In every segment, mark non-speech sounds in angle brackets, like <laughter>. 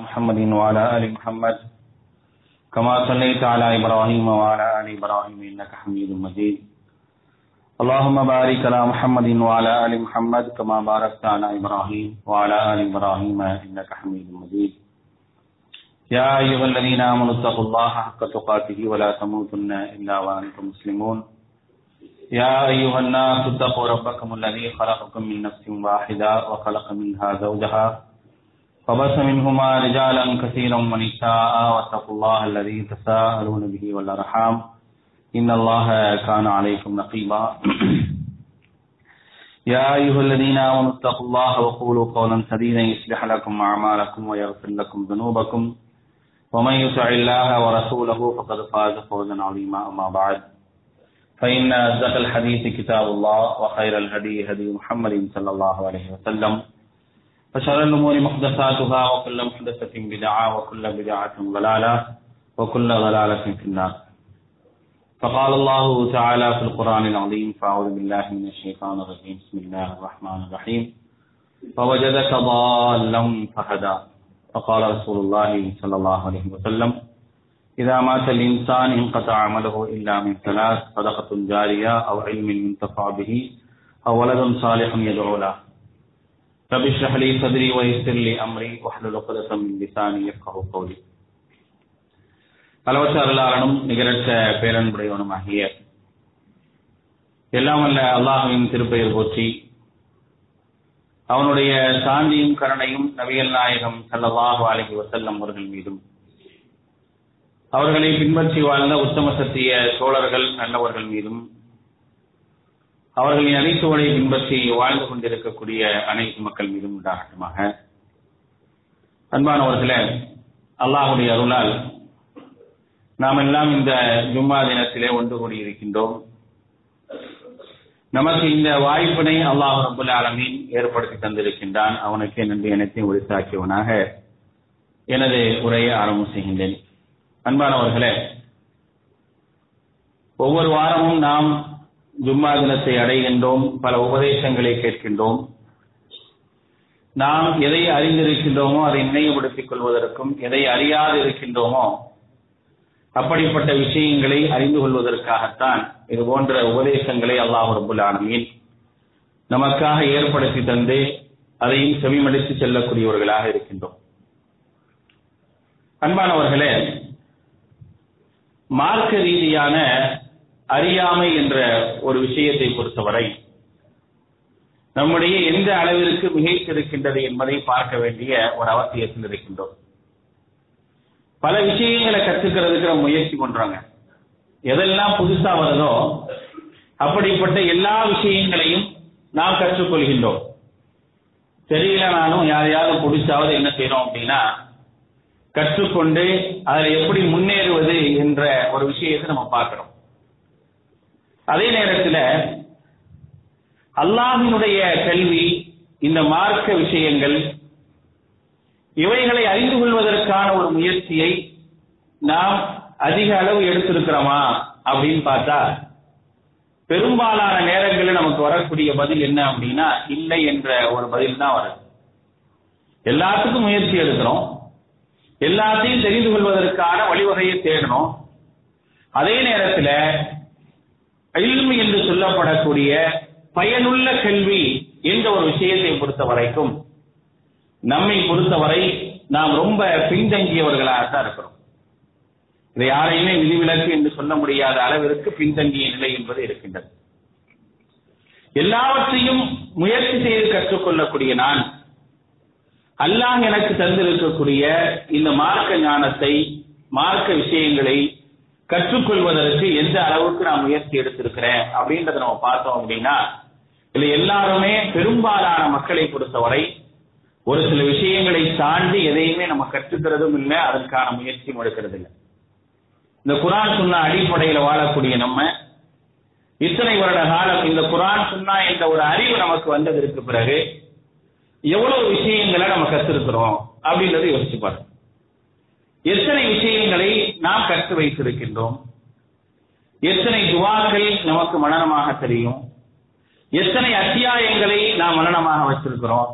محمد وعلى آل محمد. كما صليت على إبراهيم وعلى آل إبراهيم إنك حميد مجيد. اللهم بارك على محمد وعلى آل محمد كما باركت على إبراهيم وعلى آل إبراهيم إنك حميد مجيد. يا أيها الذين آمنوا اتقوا الله حق تقاته ولا تموتن إلا وأنتم مسلمون. يا أيها الناس اتقوا ربكم الذي خلقكم من نفس واحدة وخلق منها زوجها فبث منهما رجالا كثيرا ونساء واتقوا الله الذي تساءلون به والأرحام. إن الله كان عليكم رقيبا. <clears throat> يا أيها الذين آمنوا اتقوا الله وقولوا قولا سديدا يصلح لكم أعمالكم ويغفر لكم ذنوبكم. ومن يطع الله ورسوله فقد فاز فوزا عظيما. أما بعد فإن أصدق الحديث كتاب الله وخير الهدي هدي محمد صلى الله عليه وسلم. وشر الأمور محدثاتها وكل محدثة بدعة وكل بدعة ضلالة وكل ضلالة في النار. فقال الله تعالى في القرآن العظيم فأعوذ بالله من الشيطان الرجيم بسم الله الرحمن الرحيم. فوجدك ضالا فهدى. فقال رسول الله صلى الله عليه وسلم إذا مات الإنسان انقطع عمله إلا من ثلاث صدقة جارية أو علم ينتفع به أو ولد صالح يدعو له. رب اشرح لي صدري ويسر لي أمري واحلل عقدة من لساني يفقهوا قولي அளவற்ற அருளாளனும் நிகரற்ற பேரன்புடையவனுமாகிய எல்லாம் வல்ல அல்லாஹுவின் திருப்பெயர் போற்றி அவனுடைய சாந்தியும் கருணையும் நபிகள் நாயகம் சல்லல்லாஹு அலைஹி வசல்லம் அவர்கள் மீதும் அவர்களை பின்பற்றி வாழ்ந்த உத்தம சத்திய சோழர்கள் நல்லவர்கள் மீதும் அவர்களின் அனைத்துவனை பின்பற்றி வாழ்ந்து கொண்டிருக்கக்கூடிய அனைத்து மக்கள் மீதும் உண்டாகட்டுமாக. அன்பானவர்களே அல்லாஹுடைய அருளால் நாம் எல்லாம் இந்த ஜும்மா தினத்திலே ஒன்று கூடியிருக்கின்றோம் நமக்கு இந்த வாய்ப்பினை அல்லாஹ் ரபுல் ஆலமீன் ஏற்படுத்தி தந்திருக்கின்றான். அவனுக்கு நன்றி அனைத்தையும் உரித்தாக்கியவனாக எனது உரையை ஆரம்பம் செய்கின்றேன் அன்பானவர்களே ஒவ்வொரு வாரமும் நாம் ஜும்மா தினத்தை அடைகின்றோம் பல உபதேசங்களை கேட்கின்றோம். நாம் எதை அறிந்திருக்கின்றோமோ அதை நினைவுபடுத்திக் கொள்வதற்கும் எதை அறியாது இருக்கின்றோமோ அப்படிப்பட்ட விஷயங்களை அறிந்து கொள்வதற்காகத்தான் இது போன்ற உபதேசங்களை அல்லாஹ் ரபுல் ஆலமீன் நமக்காக ஏற்படுத்தி தந்து அதையும் செவிமடித்து செல்லக்கூடியவர்களாக இருக்கின்றோம். அன்பானவர்களே மார்க்க ரீதியான அறியாமை என்ற ஒரு விஷயத்தை பொறுத்தவரை நம்முடைய எந்த அளவிற்கு மிகைத்திருக்கின்றது என்பதை பார்க்க வேண்டிய ஒரு அவசியத்தில் இருக்கின்றோம். பல விஷயங்களை கற்றுக்கிறதுக்கு நம்ம முயற்சி பண்றாங்க. எதெல்லாம் புதுசா வருதோ அப்படிப்பட்ட எல்லா விஷயங்களையும் நாம் கற்றுக்கொள்கின்றோம். தெரியலனாலும் யாரையாவது பிடிச்சாவது என்ன செய்யறோம் அப்படின்னா கற்றுக்கொண்டு அதில் எப்படி முன்னேறுவது என்ற ஒரு விஷயத்தை நம்ம பார்க்கிறோம். அதே நேரத்தில் அல்லாஹினுடைய கல்வி இந்த மார்க்க விஷயங்கள் இவைகளை அறிந்து கொள்வதற்கான ஒரு முயற்சியை நாம் அதிக அளவு எடுத்திருக்கிறோமா அப்படின்னு பார்த்தா பெரும்பாலான நேரங்களில் நமக்கு வரக்கூடிய பதில் என்ன அப்படின்னா இல்லை என்ற ஒரு பதில் தான் வருது. எல்லாத்துக்கும் முயற்சி எடுக்கிறோம். எல்லாத்தையும் தெரிந்து கொள்வதற்கான வழிவகையை தேடணும். அதே நேரத்தில் இல்மு என்று சொல்லப்படக்கூடிய பயனுள்ள கல்வி என்ற ஒரு விஷயத்தை பொறுத்த வரைக்கும் நம்மை பொறுத்தவரை நாம் ரொம்ப பின்தங்கியவர்களாக தான் இருக்கிறோம். இதை யாரையுமே விதிவிலக்கு என்று சொல்ல முடியாத அளவிற்கு பின்தங்கிய நிலை என்பது இருக்கின்றது. எல்லாவற்றையும் முயற்சி செய்து கற்றுக்கொள்ளக்கூடிய நான் அல்லாஹ் எனக்கு தந்திருக்கக்கூடிய இந்த மார்க்க ஞானத்தை மார்க்க விஷயங்களை கற்றுக்கொள்வதற்கு எந்த அளவுக்கு நான் முயற்சி எடுத்திருக்கிறேன் அப்படின்றத நம்ம பார்த்தோம் அப்படின்னா இதுல எல்லாருமே பெரும்பாலான மக்களை பொறுத்தவரை ஒரு சில விஷயங்களை தாண்டி எதையுமே நம்ம கற்றுக்கிறதும் இல்லை அதற்கான முயற்சியும் எடுக்கிறது இல்லை. இந்த குரான் சொன்ன அடிப்படையில் வாழக்கூடிய நம்ம இத்தனை வருட காலம் இந்த குரான் சொன்னா என்ற ஒரு அறிவு நமக்கு வந்ததற்கு பிறகு எவ்வளவு விஷயங்களை நம்ம கத்திருக்கிறோம் அப்படின்றத யோசிச்சு பாருங்க. எத்தனை விஷயங்களை நாம் கற்று வைத்திருக்கின்றோம்? எத்தனை துவாக்கள் நமக்கு மனநமாக தெரியும்? எத்தனை அத்தியாயங்களை நாம் மனநமாக வச்சிருக்கிறோம்?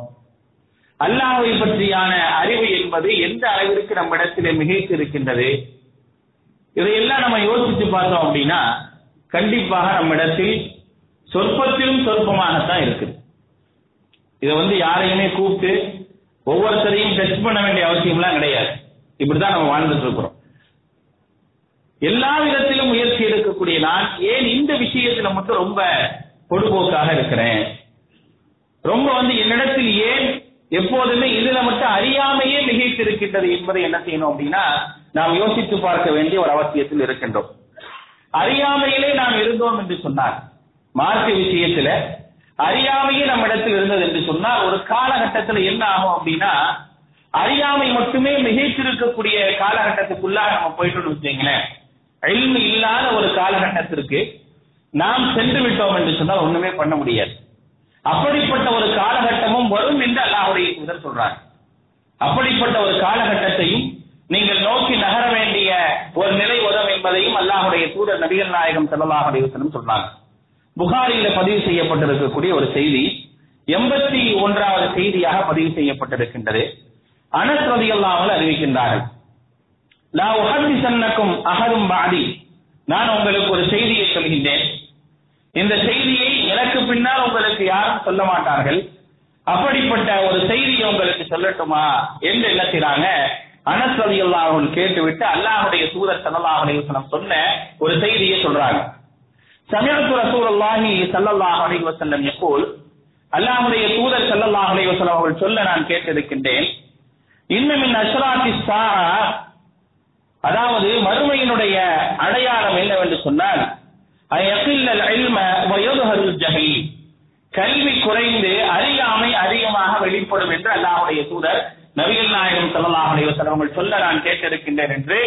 அல்லாஹை பற்றியான அறிவு என்பது எந்த அளவிற்கு நம்ம இடத்திலே மிகைத்து இருக்கின்றது இதையெல்லாம் நம்ம யோசித்து பார்த்தோம் அப்படின்னா கண்டிப்பாக நம்ம இடத்தில் சொற்பத்திலும் சொற்பமாகத்தான் இருக்குது இதை வந்து யாரையுமே கூப்பிட்டு ஒவ்வொருத்தரையும் டெஸ்ட் பண்ண வேண்டிய அவசியம்லாம் கிடையாது. இப்படிதான் நம்ம வாழ்ந்துட்டு இருக்கிறோம். எல்லா விதத்திலும் முயற்சி எடுக்கக்கூடிய நான் ஏன் இந்த விஷயத்துல மட்டும் ரொம்ப பொடுபோக்காக இருக்கிறேன்? ரொம்ப வந்து என்னிடத்தில் ஏன் எப்போதுமே இதுல மட்டும் அறியாமையே மிகைத்திருக்கின்றது என்பதை என்ன செய்யணும் அப்படின்னா நாம் யோசித்து பார்க்க வேண்டிய ஒரு அவசியத்தில் இருக்கின்றோம். அறியாமையிலே நாம் இருந்தோம் என்று சொன்னார் மார்க்க விஷயத்துல அறியாமையே நம்ம இடத்தில் இருந்தது என்று சொன்னால் ஒரு காலகட்டத்தில் என்ன ஆகும் அப்படின்னா அறியாமை மட்டுமே மிகைத்திருக்கக்கூடிய காலகட்டத்துக்குள்ளா நம்ம போயிட்டோம்னு வச்சுங்களேன் எல்மு இல்லாத ஒரு காலகட்டத்திற்கு நாம் சென்று விட்டோம் என்று சொன்னால் ஒண்ணுமே பண்ண முடியாது. அப்படிப்பட்ட ஒரு காலகட்டமும் வரும் என்று அல்லாஹுடைய தூதர் சொல்றார். அப்படிப்பட்ட ஒரு காலகட்டத்தையும் நீங்கள் நோக்கி நகர வேண்டிய ஒரு நிலை உதவும் என்பதையும் அல்லாஹுடைய தூதர் நபிகள் நாயகம் செல்லலாக அலைஹி வஸல்லம் புகாரில பதிவு செய்யப்பட்டிருக்கக்கூடிய ஒரு செய்தி எண்பத்தி ஒன்றாவது செய்தியாக பதிவு செய்யப்பட்டிருக்கின்றது. அனஸ் அல்லாமல் அறிவிக்கின்றார்கள். லா உஹத்திசன்னக்கும் அகரும் பாதி நான் உங்களுக்கு ஒரு செய்தியை சொல்கின்றேன். இந்த செய்தியை எனக்கு பின்னால் உங்களுக்கு யாரும் சொல்ல மாட்டார்கள். அப்படிப்பட்ட ஒரு செய்தியை உங்களுக்கு சொல்லட்டுமா என்று என்ன செய்றாங்க? அனஸ் ரலியல்லாஹு கேட்டுவிட்டு அல்லாஹுடைய தூதர் ஸல்லல்லாஹு அலைஹி சொன்ன ஒரு செய்தியை சொல்றாங்க. சமயத்து ரசூலுல்லாஹி ஸல்லல்லாஹு அலைஹி வஸல்லம் எப்போல் அல்லாஹ்வுடைய தூதர் ஸல்லல்லாஹு அலைஹி அவர்கள் சொல்ல நான் கேட்டிருக்கின்றேன். இன்னமின் அஷ்ராத்தி சாரா அதாவது மறுமையினுடைய அடையாளம் என்னவென்று சொன்னால் கல்வி குறைந்து அறியாமை அதிகமாக வெளிப்படும் என்று அல்லாஹுடைய தூதர் நபிகள் நாயகம் ஸல்லல்லாஹு அலைஹி சொல்ல நான் கேட்டிருக்கின்றேன் என்று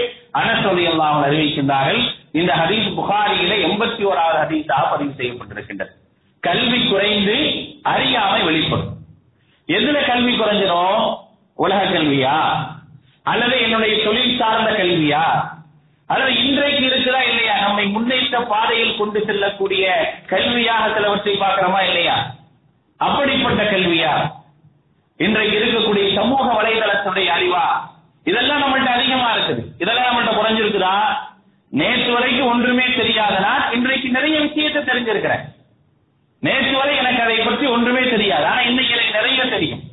அனசொலி ரலியல்லாஹு அறிவிக்கின்றார்கள். இந்த ஹதீஸ் புகாரியில எண்பத்தி ஓராவது ஹதீஸாக பதிவு செய்யப்பட்டிருக்கின்றது. கல்வி குறைந்து அறியாமை வெளிப்படும். எதுல கல்வி குறைஞ்சிடும் உலக கல்வியா? அல்லது என்னுடைய தொழில் சார்ந்த கல்வியா? அல்லது இன்றைக்கு இருக்கிறா இல்லையா? நம்மை முன்னேற்ற பாதையில் கொண்டு செல்லக்கூடிய கல்வியாக சிலவற்றை பார்க்கிறோமா இல்லையா? அப்படிப்பட்ட கல்வியா? இன்றைக்கு இருக்கக்கூடிய சமூக வலைதளத்துடைய அறிவா? இதெல்லாம் நம்மள்ட்ட அதிகமா இருக்குது. இதெல்லாம் நம்மள்ட்ட குறைஞ்சிருக்குதா? நேற்று வரைக்கும் ஒன்றுமே தெரியாதனா இன்றைக்கு நிறைய விஷயத்தை தெரிஞ்சிருக்கிறேன். நேற்று வரை எனக்கு அதை பற்றி ஒன்றுமே தெரியாது. ஆனா இன்னைக்கு எனக்கு நிறைய தெரியும்.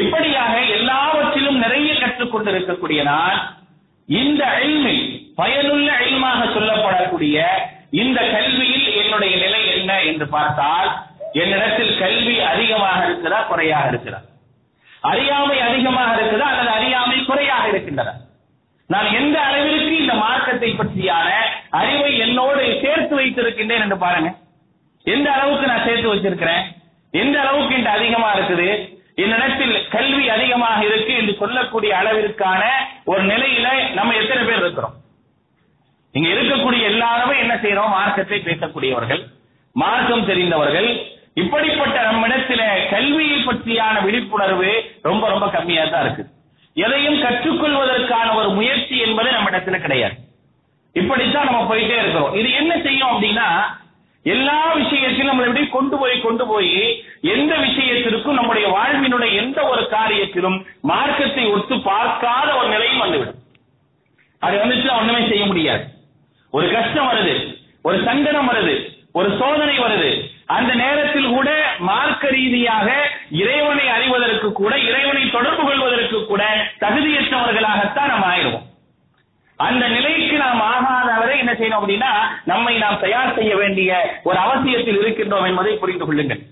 இப்படியாக எல்லாவற்றிலும் நிறைய கற்றுக்கொண்டிருக்கக்கூடிய நான் இந்த அழிமில் பயனுள்ள அழிமாக சொல்லப்படக்கூடிய இந்த கல்வியில் என்னுடைய நிலை என்ன என்று பார்த்தால் என்னிடத்தில் கல்வி அதிகமாக இருக்கிறதா குறையாக இருக்கிறதா? அறியாமை அதிகமாக இருக்குதா அல்லது அறியாமை குறையாக இருக்கின்றதா? நான் எந்த அளவிற்கு இந்த மார்க்கத்தை பற்றியான அறிவை என்னோடு சேர்த்து வைத்திருக்கின்றேன் என்று பாருங்க. எந்த அளவுக்கு நான் சேர்த்து வச்சிருக்கிறேன் எந்த அளவுக்கு இந்த அதிகமா இருக்குது? என்னிடத்தில் கல்வி அதிகமாக இருக்கு என்று சொல்லக்கூடிய அளவிற்கான ஒரு நிலையில நம்ம எத்தனை பேர் இருக்கிறோம்? இங்க இருக்கக்கூடிய எல்லாருமே என்ன செய்யறோம்? மார்க்கத்தை பேசக்கூடியவர்கள் மார்க்கம் தெரிந்தவர்கள். இப்படிப்பட்ட நம்மிடத்தில கல்வியை பற்றியான விழிப்புணர்வு ரொம்ப ரொம்ப கம்மியா தான் இருக்கு. எதையும் கற்றுக்கொள்வதற்கான ஒரு முயற்சி என்பது நம்ம இடத்துல கிடையாது. இப்படித்தான் நம்ம போயிட்டே இருக்கிறோம். இது என்ன செய்யும் அப்படின்னா எல்லா விஷயத்திலும் நம்மளை எப்படி கொண்டு போய் கொண்டு போய் எந்த விஷயத்திற்கும் நம்முடைய வாழ்வினுடைய எந்த ஒரு காரியத்திலும் மார்க்கத்தை ஒத்து பார்க்காத ஒரு நிலையும் வந்துவிடும். அது வந்துச்சு ஒண்ணுமே செய்ய முடியாது. ஒரு கஷ்டம் வருது ஒரு சங்கடம் வருது ஒரு சோதனை வருது. அந்த நேரத்தில் கூட மார்க்க ரீதியாக இறைவனை அறிவதற்கு கூட இறைவனை தொடர்பு கொள்வதற்கு கூட தகுதியற்றவர்களாகத்தான் நம்ம ஆயிடுவோம். அந்த நிலைக்கு நாம் ஆகாதவரை என்ன செய்யணும் அப்படின்னா நம்மை நாம் தயார் செய்ய வேண்டிய ஒரு அவசியத்தில் இருக்கின்றோம் என்பதை புரிந்து கொள்ளுங்கள்.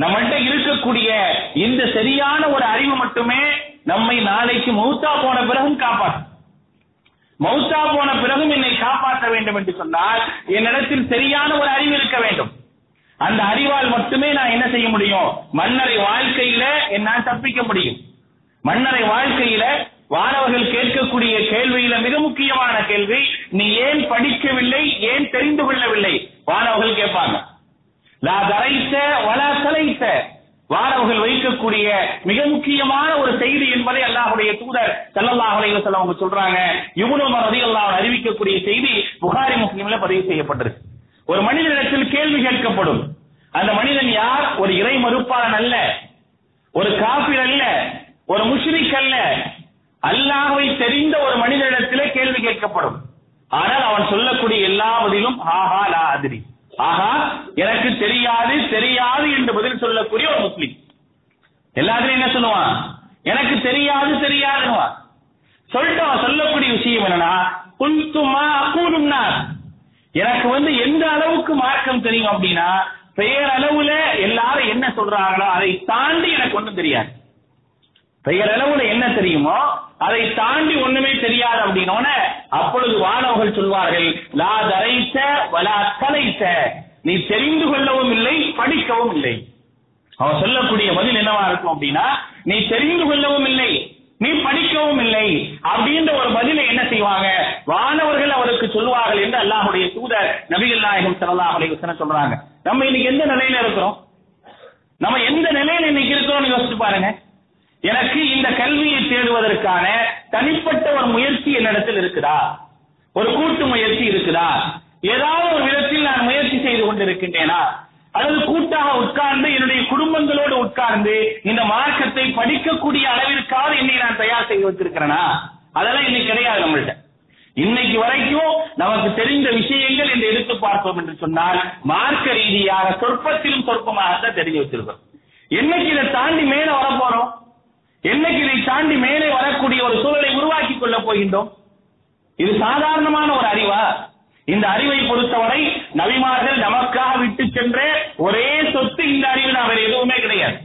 நம்மள்கிட்ட இருக்கக்கூடிய இந்த சரியான ஒரு அறிவு மட்டுமே நம்மை நாளைக்கு மௌத்தா போன பிறகும் காப்பாற்றும். மௌத்தா போன பிறகும் என்னை காப்பாற்ற வேண்டும் என்று சொன்னால் என்னிடத்தில் சரியான ஒரு அறிவு இருக்க வேண்டும். அந்த அறிவால் மட்டுமே நான் என்ன செய்ய முடியும்? மன்னரை வாழ்க்கையில என்னால் தப்பிக்க முடியும். மன்னரை வாழ்க்கையில வானவர்கள் கேட்கக்கூடிய கேள்வியில மிக முக்கியமான கேள்வி நீ ஏன் படிக்கவில்லை? ஏன் தெரிந்து கொள்ளவில்லை? வானவர்கள் கேட்பாங்க. தரைத்த வலா தலைத்த. வானவர்கள் வைக்கக்கூடிய மிக முக்கியமான ஒரு செய்தி என்பதை அல்லாஹுடைய தூதர் ஸல்லல்லாஹு அலைஹி அவங்க சொல்றாங்க. இப்னு மரதி அல்லாஹ் அறிவிக்கக்கூடிய செய்தி புகாரி முஸ்லீம்ல பதிவு செய்யப்பட்டிருக்கு. ஒரு மனிதனிடத்தில் கேள்வி கேட்கப்படும். அந்த மனிதன் யார்? ஒரு இறை மறுப்பாளன் அல்ல. ஒரு காபிர் அல்ல. ஒரு முஷ்ரிக் அல்ல. அல்லாஹை தெரிந்த ஒரு மனிதனிடத்திலே கேள்வி கேட்கப்படும். ஆனால் அவன் சொல்லக்கூடிய எல்லா பதிலும் ஆஹா லா அதிரி. ஆஹா எனக்கு தெரியாது தெரியாது என்று பதில் சொல்லக்கூடிய ஒரு முஸ்லீம். எல்லாத்துலயும் என்ன சொல்லுவான்? எனக்கு தெரியாது தெரியாதுன்னுவான் சொல்லிட்டு அவன் சொல்லக்கூடிய விஷயம் என்னன்னா குல்துமா அக்கூலும்னா எனக்கு வந்து எந்த அளவுக்கு மார்க்கம் தெரியும் அப்படின்னா பெயர் அளவுல எல்லாரும் என்ன சொல்றாங்களோ அதை தாண்டி எனக்கு ஒண்ணும் தெரியாது. பெயர் அளவுல என்ன தெரியுமோ? அதை தாண்டி ஒண்ணுமே தெரியாது அப்படின்னோட அப்பொழுது வானவர்கள் சொல்வார்கள் லா தரைத்த வலா தலைத்த. நீ தெரிந்து கொள்ளவும் இல்லை படிக்கவும் இல்லை. அவன் சொல்லக்கூடிய பதில் என்னவா இருக்கும் அப்படின்னா நீ தெரிந்து கொள்ளவும் இல்லை நீ படிக்கவும் இல்லை. அப்படின்ற ஒரு பதிலை என்ன செய்வாங்க? வானவர்கள் அவருக்கு சொல்லுவார்கள் என்று அல்லாஹுடைய தூதர் நபிகள் நாயகம் ஸல்லல்லாஹு அலைஹி சொல்றாங்க. நம்ம இன்னைக்கு எந்த நிலையில இருக்கிறோம்? நம்ம எந்த நிலையில இன்னைக்கு இருக்கிறோம் யோசிச்சு பாருங்க. எனக்கு இந்த கல்வியை தேடுவதற்கான தனிப்பட்ட ஒரு முயற்சி என்னிடத்தில் இருக்குதா? ஒரு கூட்டு முயற்சி இருக்குதா? ஏதாவது ஒரு விதத்தில் நான் முயற்சி செய்து கொண்டிருக்கின்றேனா? அல்லது கூட்டாக உட்கார்ந்து என்னுடைய குடும்பங்களோடு உட்கார்ந்து இந்த மார்க்கத்தை படிக்கக்கூடிய அளவிற்காவது என்னை நான் தயார் செய்து வச்சிருக்கிறேனா அதெல்லாம் இன்னைக்கு கிடையாது நம்மள்ட்ட. இன்னைக்கு வரைக்கும் நமக்கு தெரிந்த விஷயங்கள் என்று எடுத்து பார்ப்போம் என்று சொன்னால் மார்க்க ரீதியாக சொற்பத்திலும் சொற்பமாக தான் தெரிஞ்சு வச்சிருக்கோம் என்னைக்கு இதை தாண்டி மேல வரப்போறோம்? என்னைக்கு இதை தாண்டி மேலே வரக்கூடிய ஒரு சூழலை உருவாக்கி கொள்ள போகின்றோம்? இது சாதாரணமான ஒரு அறிவா? இந்த அறிவை பொறுத்தவரை நபிமார்கள் நமக்காக விட்டு சென்ற ஒரே சொத்து இந்த அறிவு நான் வேற எதுவுமே கிடையாது.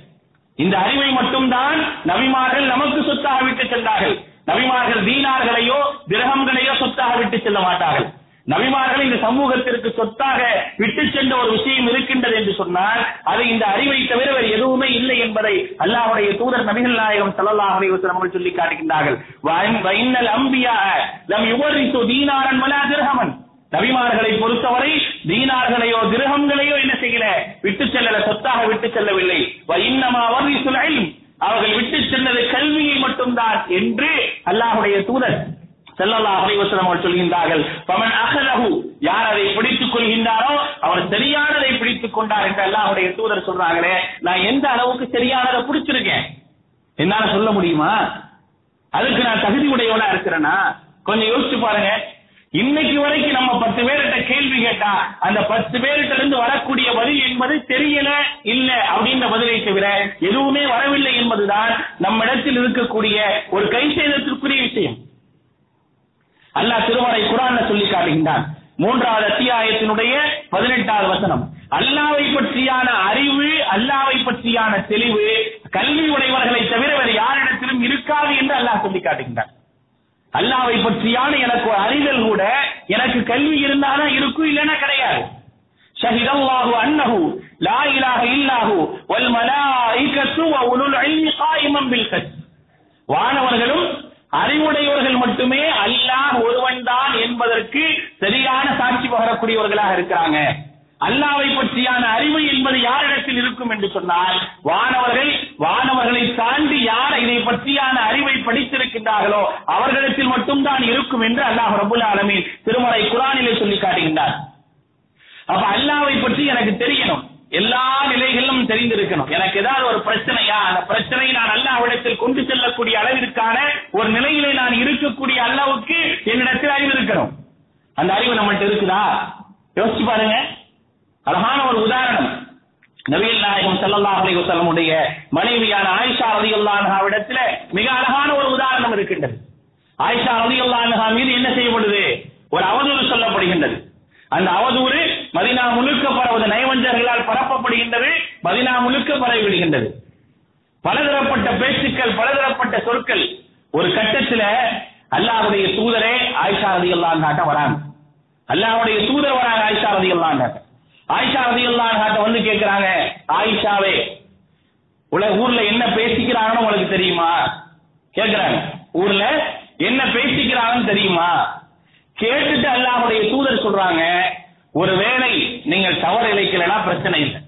இந்த அறிவை மட்டும்தான் நபிமார்கள் நமக்கு சொத்தாக விட்டு சென்றார்கள். நபிமார்கள் தீனார்களையோ கிரகங்களையோ சொத்தாக விட்டு செல்ல மாட்டார்கள். நபிமார்கள் இந்த சமூகத்திற்கு சொத்தாக விட்டு சென்ற ஒரு விஷயம் இருக்கின்றது என்று சொன்னால் அது இந்த அறிவை தவிர வேறு எதுவுமே இல்லை என்பதை அல்லாஹுடைய தூதர் நபிகள் நாயகம் ஸல்லல்லாஹு அலைஹி அவர்கள் சொல்லி காட்டுகின்றார்கள். அம்பியா யுவரிசு தீனாரன் நபிமார்களை பொறுத்தவரை தீனார்களையோ திரகங்களையோ என்ன செய்யல? விட்டு செல்லல சொத்தாக விட்டு செல்லவில்லை. அவர்கள் விட்டு சென்றது கல்வியை மட்டும்தான் என்று அல்லாஹுடைய தூதர் செல்லல்லா அலைஹி வஸல்லம் அவர்கள் சொல்கின்றார்கள் பமன் அகலகு யார் அதை பிடித்துக் கொள்கின்றாரோ அவர் சரியானதை பிடித்துக் கொண்டார் என்று அல்லாஹ்வுடைய தூதர் சொல்றாங்களே நான் எந்த அளவுக்கு சரியானதை பிடிச்சிருக்கேன்? என்னால சொல்ல முடியுமா? அதுக்கு நான் தகுதி உடையவனா இருக்கிறேனா? கொஞ்சம் யோசிச்சு பாருங்க. இன்னைக்கு வரைக்கும் நம்ம பத்து பேர்கிட்ட கேள்வி கேட்டா அந்த பத்து பேர்கிட்ட இருந்து வரக்கூடிய பதில் என்பது தெரியல இல்ல அப்படின்ற பதிலை தவிர எதுவுமே வரவில்லை என்பதுதான் நம்மிடத்தில் இருக்கக்கூடிய ஒரு கை செய்தத்திற்குரிய விஷயம். அல்லாஹ் திருமறை குரான்ல சொல்லி காட்டுகின்றான் மூன்றாவது அத்தியாயத்தினுடைய பதினெட்டாவது வசனம் அல்லாவை பற்றியான அறிவு அல்லாவை பற்றியான தெளிவு கல்வி உடையவர்களை தவிர வேறு யாரிடத்திலும் இருக்காது என்று அல்லாஹ் சொல்லி காட்டுகின்றான் அல்லாவை பற்றியான எனக்கு ஒரு அறிதல் கூட எனக்கு கல்வி இருந்தாதான் இருக்கும் இல்லைன்னா கிடையாது شهد الله أنه لا إله إلا هو والملائكة وأولو العلم قائما بالقسط வானவர்களும் அறிவுடையவர்கள் மட்டுமே அல்லாஹ் ஒருவன் தான் என்பதற்கு சரியான சாட்சி பகரக்கூடியவர்களாக இருக்கிறாங்க. அல்லாவை பற்றியான அறிவு என்பது யாரிடத்தில் இருக்கும் என்று சொன்னால் வானவர்கள் வானவர்களை தாண்டி யார் இதை பற்றியான அறிவை படித்திருக்கின்றார்களோ அவர்களிடத்தில் மட்டும்தான் இருக்கும் என்று அல்லாஹ் ரபுல் ஆலமீன் திருமலை குரானிலே சொல்லி காட்டுகின்றார். அப்ப அல்லாவை பற்றி எனக்கு தெரியணும். எல்லா நிலைகளிலும் தெரிந்திருக்கணும். எனக்கு ஏதாவது ஒரு பிரச்சனையா? அந்த பிரச்சனையை நான் அல்லாஹ்விடத்தில் கொண்டு செல்லக்கூடிய அளவிற்கான ஒரு நிலையிலே நான் இருக்கக்கூடிய அல்லாவுக்கு என்னிடத்தில் அறிவு இருக்கணும். அந்த அறிவு நம்மகிட்ட இருக்குதா? யோசிச்சு பாருங்க. அழகான ஒரு உதாரணம். நவீன் நாயகம் செல்லல்லா அலி வஸல்லம் உடைய மனைவியான ஆயிஷா அலி அல்லாஹாவிடத்துல மிக அழகான ஒரு உதாரணம் இருக்கின்றது. ஆயிஷா அலி அல்லாஹா மீது என்ன செய்யப்படுது? ஒரு அவதூறு சொல்லப்படுகின்றது. அந்த அவதூறு மதினா முழுக்க பரவது நயவஞ்சர்களால் பரப்பப்படுகின்றது மதினா முழுக்க பரவிவிடுகின்றது. பலதரப்பட்ட பேச்சுக்கள் பலதரப்பட்ட சொற்கள். ஒரு கட்டத்துல அல்லாஹ்வுடைய தூதரே ஆயிஷா ரதி அன்ஹாட்ட வராங்க. அல்லாஹ்வுடைய தூதர் வராங்க ஆயிஷா ரதி அன்ஹாட்ட ஆயிஷா ரதி அன்ஹாட்ட வந்து கேட்கிறாங்க ஆயிஷாவே உல ஊர்ல என்ன பேசிக்கிறாங்கன்னு உங்களுக்கு தெரியுமா? கேட்கிறாங்க ஊர்ல என்ன பேசிக்கிறாங்கன்னு தெரியுமா? கேட்டுட்டு அல்லாஹ்வுடைய தூதர் சொல்றாங்க ஒருவேளை நீங்கள் தவறு இழைக்கலனா பிரச்சனை இல்லை.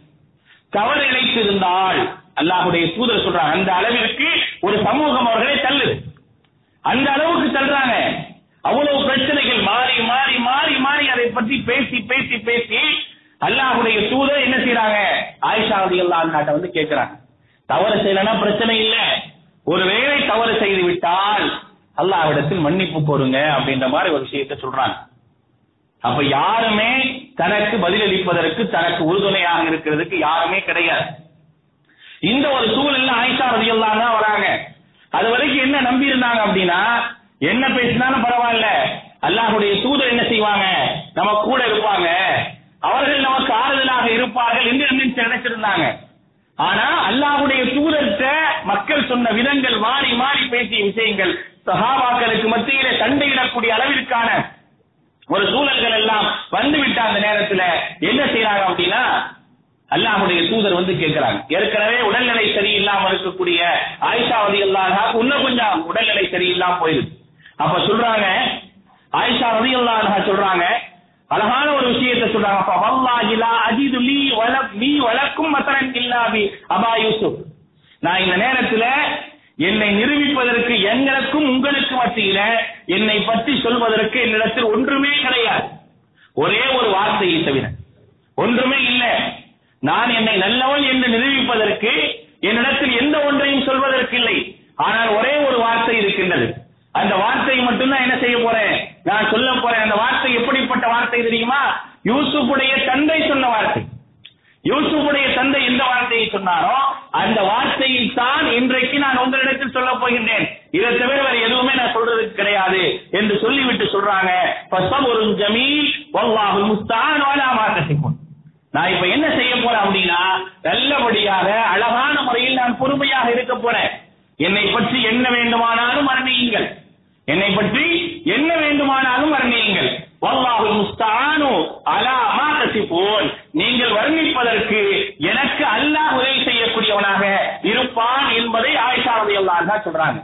தவறு இழைத்திருந்தால் அல்லாஹுடைய தூதர் சொல்றாங்க அந்த அளவிற்கு ஒரு சமூகம் அவர்களை தள்ளுது. அந்த அளவுக்கு தள்ளுறாங்க. அவ்வளவு பிரச்சனைகள் மாறி மாறி மாறி மாறி அதை பற்றி பேசி பேசி பேசி அல்லாஹுடைய தூதர் என்ன செய்யறாங்க ஆயிஷா அலி அல்லா நாட்டை வந்து கேட்கிறாங்க. தவறு செய்யலனா பிரச்சனை இல்லை. ஒருவேளை தவறு செய்து விட்டால் அல்லாஹ்விடத்தில் மன்னிப்பு கோருங்க அப்படின்ற மாதிரி ஒரு விஷயத்த சொல்றாங்க. அப்ப யாருமே தனக்கு பதிலளிப்பதற்கு தனக்கு உறுதுணையாக இருக்கிறதுக்கு யாருமே கிடையாது. இந்த ஒரு சூழல்ல ஆயிஷா ரதி தான் வராங்க. அது வரைக்கும் என்ன நம்பி இருந்தாங்க அப்படின்னா என்ன பேசினாலும் பரவாயில்ல. அல்லாஹுடைய தூதர் என்ன செய்வாங்க? நம்ம கூட இருப்பாங்க. அவர்கள் நமக்கு ஆறுதலாக இருப்பார்கள் என்று நினைச்சிருந்தாங்க. ஆனா அல்லாஹுடைய தூதர்கிட்ட மக்கள் சொன்ன விதங்கள் மாறி மாறி பேசிய விஷயங்கள் சஹாபாக்களுக்கு மத்தியிலே சண்டையிடக்கூடிய அளவிற்கான ஒரு சூழல்கள் எல்லாம் வந்துவிட்ட அந்த நேரத்துல என்ன செய்யறாங்க அப்படின்னா அல்லாஹுடைய தூதர் வந்து கேட்கிறாங்க. ஏற்கனவே உடல்நிலை சரியில்லாம இருக்கக்கூடிய ஆயிஷா ரதி அல்லாஹா இன்னும் கொஞ்சம் உடல்நிலை சரியில்லாம போயிருக்கு. அப்ப சொல்றாங்க ஆயிஷா ரதி அல்லாஹா சொல்றாங்க அழகான ஒரு விஷயத்தை சொல்றாங்க. அப்ப வல்லாஹி லா அஜிது லீ வல மீ வலக்கும் மத்தரன் இல்லாமி அபா யூசுப். நான் இந்த நேரத்துல என்னை நிரூபிப்பதற்கு எங்களுக்கும் உங்களுக்கு மத்தியில என்னை பற்றி சொல்வதற்கு என்னிடத்தில் ஒன்றுமே கிடையாது. ஒரே ஒரு வார்த்தையை தவிர. ஒன்றுமே இல்லை. நான் என்னை நல்லவன் என்று நிரூபிப்பதற்கு என்னிடத்தில் எந்த ஒன்றையும் சொல்வதற்கு இல்லை. ஆனால் ஒரே ஒரு வார்த்தை இருக்கின்றது. அந்த வார்த்தையை மட்டும்தான் என்ன செய்ய போறேன்? நான் சொல்ல போறேன். அந்த வார்த்தை எப்படிப்பட்ட வார்த்தை தெரியுமா? யூசுப்புடைய தந்தை சொன்ன வார்த்தை. யூசுப்புடைய தந்தை எந்த வார்த்தையை சொன்னாரோ அந்த வார்த்தையை தான் இன்றைக்கு நான் உங்களிடத்தில் சொல்ல போகின்றேன். இதை தவிர வேற எதுவுமே நான் சொல்றதுக்கு கிடையாது என்று சொல்லிவிட்டு சொல்றாங்க. ஜமீல் வல்லாஹு முஸ்தான் மாத்தசிக்கும் நான் இப்ப என்ன செய்ய போறேன் அப்படின்னா நல்லபடியாக அழகான முறையில் நான் பொறுமையாக இருக்க போறேன். என்னை பற்றி என்ன வேண்டுமானாலும் வர்ணியுங்கள் என்னை பற்றி என்ன வேண்டுமானாலும் வர்ணியுங்கள் வல்லாஹு முஸ்தானு அலா மா தசிபூன் நீங்கள் வர்ணிப்பதற்கு எனக்கு அல்லாஹ் உதவி செய்யக்கூடியவனாக இருப்பான் என்பதை ஆயிஷா ரலியல்லாஹு அன்ஹா சொல்றாங்க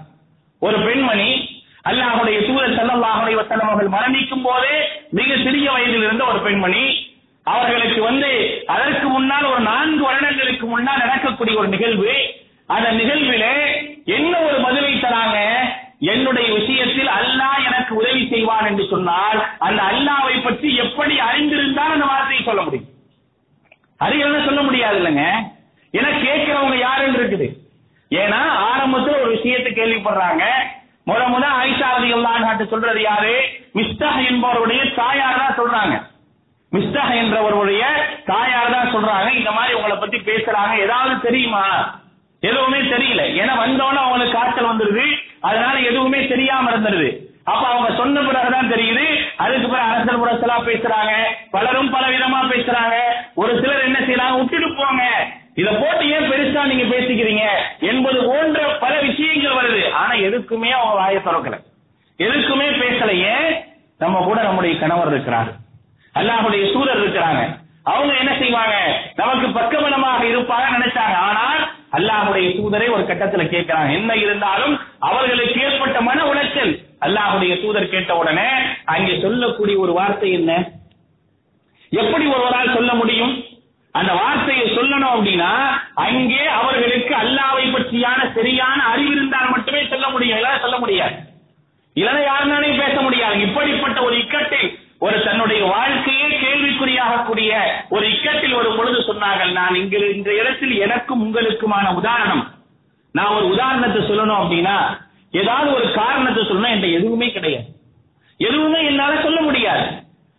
ஒரு பெண்மணி அல்லாஹ்வுடைய தூதர் ஸல்லல்லாஹு அலைஹி வஸல்லம் அவர்கள் மரணிக்கும் போதே மிக சிறிய வயதில் இருந்த ஒரு பெண்மணி அவர்களுக்கு வந்து அதற்கு முன்னால் ஒரு நான்கு வருடங்களுக்கு முன்னால் நடக்கக்கூடிய ஒரு நிகழ்வு. அந்த நிகழ்விலே என்ன ஒரு பதிலை தராங்க? என்னுடைய விஷயத்தில் அல்லாஹ் எனக்கு உதவி செய்வான் என்று சொன்னால் அந்த அல்லாவை பற்றி எப்படி அறிந்திருந்தால் அந்த வார்த்தையை சொல்ல முடியும். அறியலாம் சொல்ல முடியாது இல்லைங்க. ஏன்னா கேட்கிறவங்க யாருன்னு இருக்குது. ஏன்னா ஆரம்பத்தில் ஒரு விஷயத்தை கேள்விப்படுறாங்க. முத முத ஆயிஷா ரலியல்லாஹு சொல்றது யாரு மிஸ்தாஹ் என்பவருடைய தாயார் தான் சொல்றாங்க மிஸ்டாஹ் என்றவருடைய தாயார் தான் சொல்றாங்க இந்த மாதிரி உங்களை பத்தி பேசுறாங்க ஏதாவது தெரியுமா? எதுவுமே தெரியல. ஏன்னா வந்தோன்னு அவங்களுக்கு காய்ச்சல் வந்துருது. அதனால எதுவுமே தெரியாம இருந்துருது. அப்ப அவங்க சொன்ன பிறகுதான் தெரியுது. அதுக்கு பிறகு அரசர் புரசலா பேசுறாங்க. பலரும் பல விதமா பேசுறாங்க. ஒரு சிலர் என்ன செய்யறாங்க? விட்டுட்டு போங்க. இத போட்டு ஏன் பெருசா நீங்க பேசிக்கிறீங்க? என்பது போன்ற பல விஷயங்கள் வருது. ஆனா எதுக்குமே அவங்க வாயை திறக்கல. எதுக்குமே பேசலையே. நம்ம கூட நம்முடைய கணவர் இருக்கிறார். அல்லாஹுடைய சூழல் இருக்கிறாங்க. நமக்கு பக்கபலமாக இருப்பாங்க நினைச்சாங்க ஆனால் அல்லாஹுடைய தூதரை ஒரு கட்டத்துல கேட்கிறாங்க என்ன இருந்தாலும் அவர்களுக்கு ஏற்பட்ட மன உளைச்சல். அல்லாஹுடைய தூதர் கேட்ட உடனே அங்கே சொல்லக்கூடிய ஒரு வார்த்தை என்ன? எப்படி ஒருவரால் சொல்ல முடியும்? அந்த வார்த்தையை சொல்லணும் அப்படின்னா அங்கே அவர்களுக்கு அல்லாவை பற்றியான சரியான அறிவு இருந்தால் மட்டுமே சொல்ல முடியும். இல்லைன்னா சொல்ல முடியாது. இல்லைன்னா யாருனாலையும் பேச முடியாது. இப்படிப்பட்ட ஒரு இக்கட்டில் ஒரு தன்னுடைய வாழ்க்கையே கேள்விக்குறியாகக்கூடிய ஒரு இக்கத்தில் ஒரு பொழுது சொன்னார்கள் நான் இங்கு இந்த இடத்தில் எனக்கும் உங்களுக்குமான உதாரணம். நான் ஒரு உதாரணத்தை சொல்லணும் அப்படின்னா ஏதாவது ஒரு காரணத்தை சொல்லணும் என்ற எதுவுமே கிடையாது. எதுவுமே என்னால சொல்ல முடியாது.